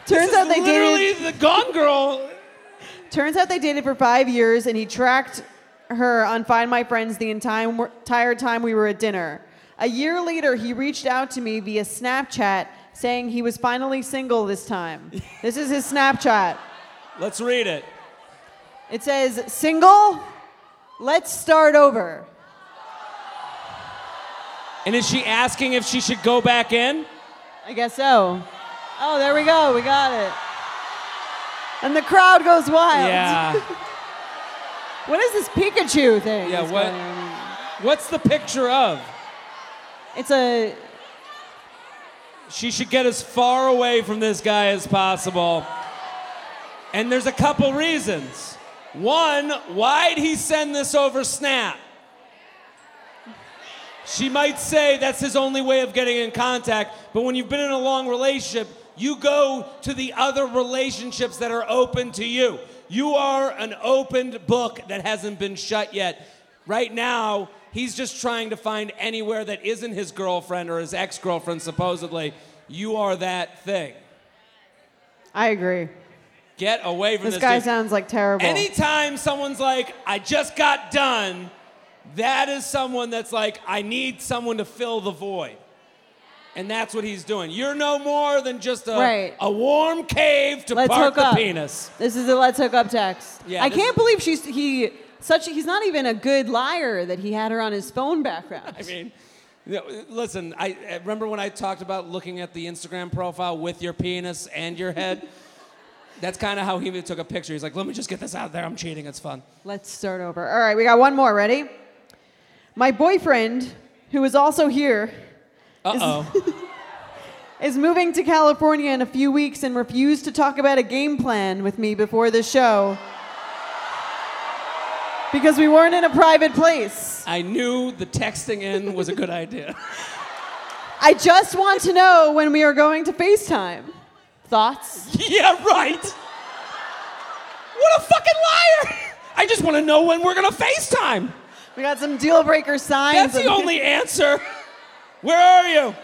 turns this out is they literally dated. the Gone Girl. Turns out they dated for five years, and he tracked her on Find My Friends the entire entire time we were at dinner. A year later, he reached out to me via Snapchat saying he was finally single this time. this is his Snapchat. Let's read it. It says, Single? Let's start over. And is she asking if she should go back in? I guess so. Oh, there we go. We got it. And the crowd goes wild. Yeah. What is this Pikachu thing? Yeah, what- What's the picture of? It's a. She should get as far away from this guy as possible. And there's a couple reasons. One, why'd he send this over Snap? She might say that's his only way of getting in contact, but when you've been in a long relationship, you go to the other relationships that are open to you. You are an opened book that hasn't been shut yet. Right now, he's just trying to find anywhere that isn't his girlfriend or his ex girlfriend, supposedly. You are that thing. I agree. Get away from This this. guy dude. sounds like terrible. Anytime someone's like, I just got done, that is someone that's like, I need someone to fill the void. And that's what he's doing. You're no more than just a, Right. a warm cave to Let's park the up. penis. This is a let's hook up text. Yeah, I can't believe she's he such he's not even a good liar that he had her on his phone background. I mean, listen, I I remember when I talked about looking at the Instagram profile with your penis and your head. That's kind of how he took a picture. He's like, let me just get this out there. I'm cheating. It's fun. Let's start over. All right, we got one more. Ready? My boyfriend, who is also here, Uh oh. is moving to California in a few weeks and refused to talk about a game plan with me before the show because we weren't in a private place. I knew the texting in was a good idea. I just want to know when we are going to FaceTime. Thoughts? yeah, right. What a fucking liar! I just want to know when we're gonna FaceTime. We got some deal breaker signs. That's the only answer. Where are you?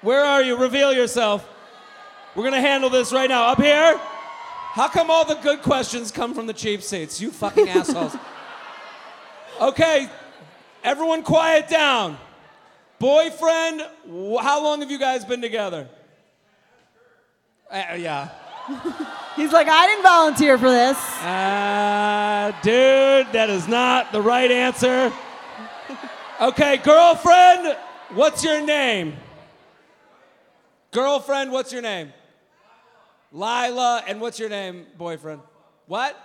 Where are you? Reveal yourself. We're gonna handle this right now. Up here? How come all the good questions come from the cheap seats? You fucking assholes. Okay, everyone quiet down. Boyfriend, how long have you guys been together? Uh, yeah. He's like, I didn't volunteer for this. Uh, dude, that is not the right answer. Okay, girlfriend, what's your name? Girlfriend, what's your name? Lila, and what's your name, boyfriend? What?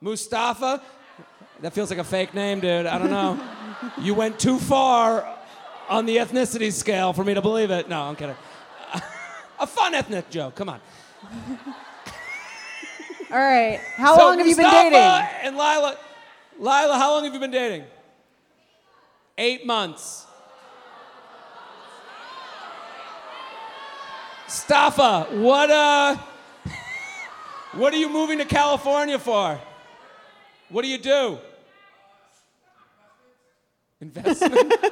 Mustafa? That feels like a fake name, dude. I don't know. you went too far on the ethnicity scale for me to believe it. No, I'm kidding. a fun ethnic joke, come on. All right. How So long have you been dating? And Lila, Lila, how long have you been dating? Eight months. Staffa, what uh, what are you moving to California for? What do you do? Investment.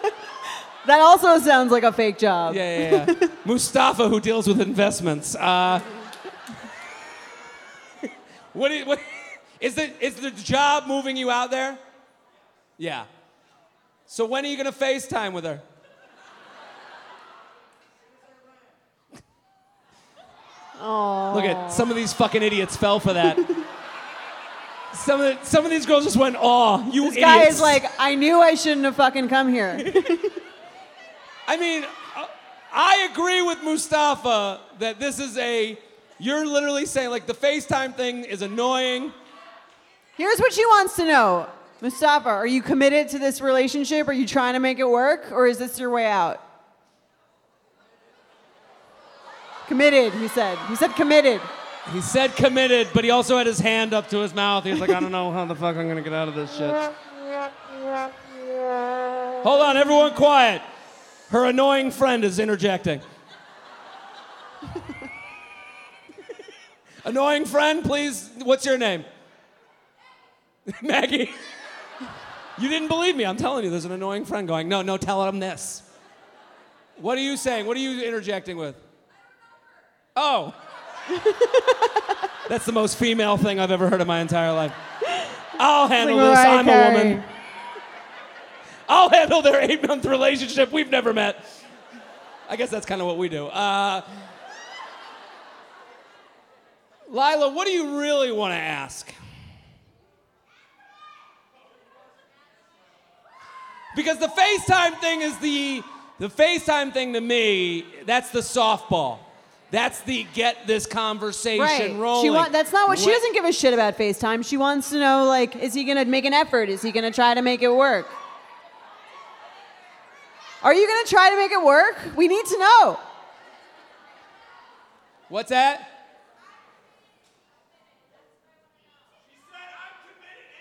That also sounds like a fake job. Yeah, yeah, yeah. Mustafa, who deals with investments. Uh, what, do you, what is the is the job moving you out there? Yeah. So when are you gonna FaceTime with her? Look at some of these fucking idiots fell for that. Some of the, some of these girls just went, "Oh, you This idiots!" guy is like, I knew I shouldn't have fucking come here. I mean, uh, I agree with Mustafa that this is a. You're literally saying like the FaceTime thing is annoying. Here's what she wants to know. Mustafa, are you committed to this relationship? Are you trying to make it work? Or is this your way out? Committed, he said. He said committed. He said committed, but he also had his hand up to his mouth. He was like, I don't know how the fuck I'm gonna get out of this shit. Hold on, everyone quiet. Her annoying friend is interjecting. annoying friend, please, what's your name? Maggie. You didn't believe me. I'm telling you, there's an annoying friend going, no, no, tell him this. What are you saying? What are you interjecting with? Oh. That's the most female thing I've ever heard in my entire life. I'll handle Like this. I'm a woman. I'll handle their eight month relationship. We've never met. I guess that's kind of what we do. Uh, Lila, what do you really want to ask? Because the FaceTime thing is the the FaceTime thing to me, that's the softball. That's the get this conversation Right. rolling. She want, that's not what she doesn't give a shit about FaceTime. She wants to know like, is he gonna make an effort? Is he gonna try to make it work? Are you gonna try to make it work? We need to know. What's that?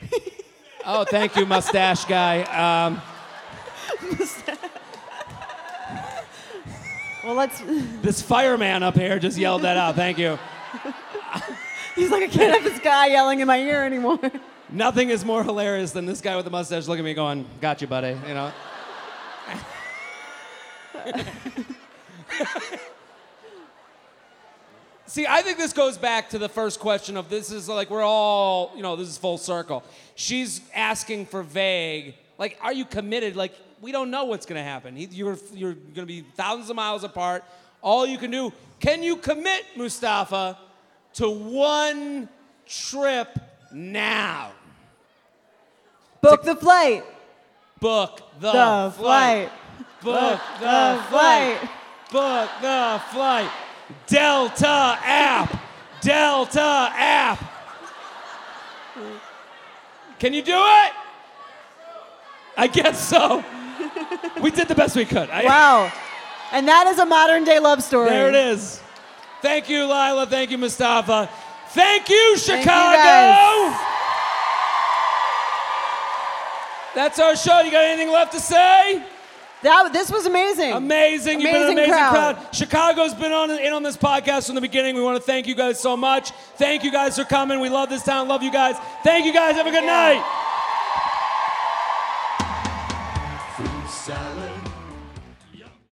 oh, thank you, mustache guy. Um, Well, let's. this fireman up here just yelled that out. Thank you. He's like, I can't have this guy yelling in my ear anymore. Nothing is more hilarious than this guy with the mustache looking at me going, "Got you, buddy." You know. See, I think this goes back to the first question of this is like we're all, you know, this is full circle. She's asking for vague, like, are you committed? Like, we don't know what's gonna happen. You're you're gonna be thousands of miles apart. All you can do, can you commit, Mustafa, to one trip now. Book the flight. Book the, The flight. Book the, flight. flight. Book the flight. Delta app. Delta app. Can you do it? I guess so. We did the best we could. I- Wow. And that is a modern day love story. There it is. Thank you, Lila. Thank you, Mustafa. Thank you, Chicago. Thank you. That's our show. You got anything left to say? That, this was amazing. Amazing. You've been an Amazing amazing crowd. crowd. Chicago's been on in on this podcast from the beginning. We want to thank you guys so much. Thank you guys for coming. We love this town. Love you guys. Thank you guys. Have a good night.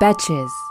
Betches.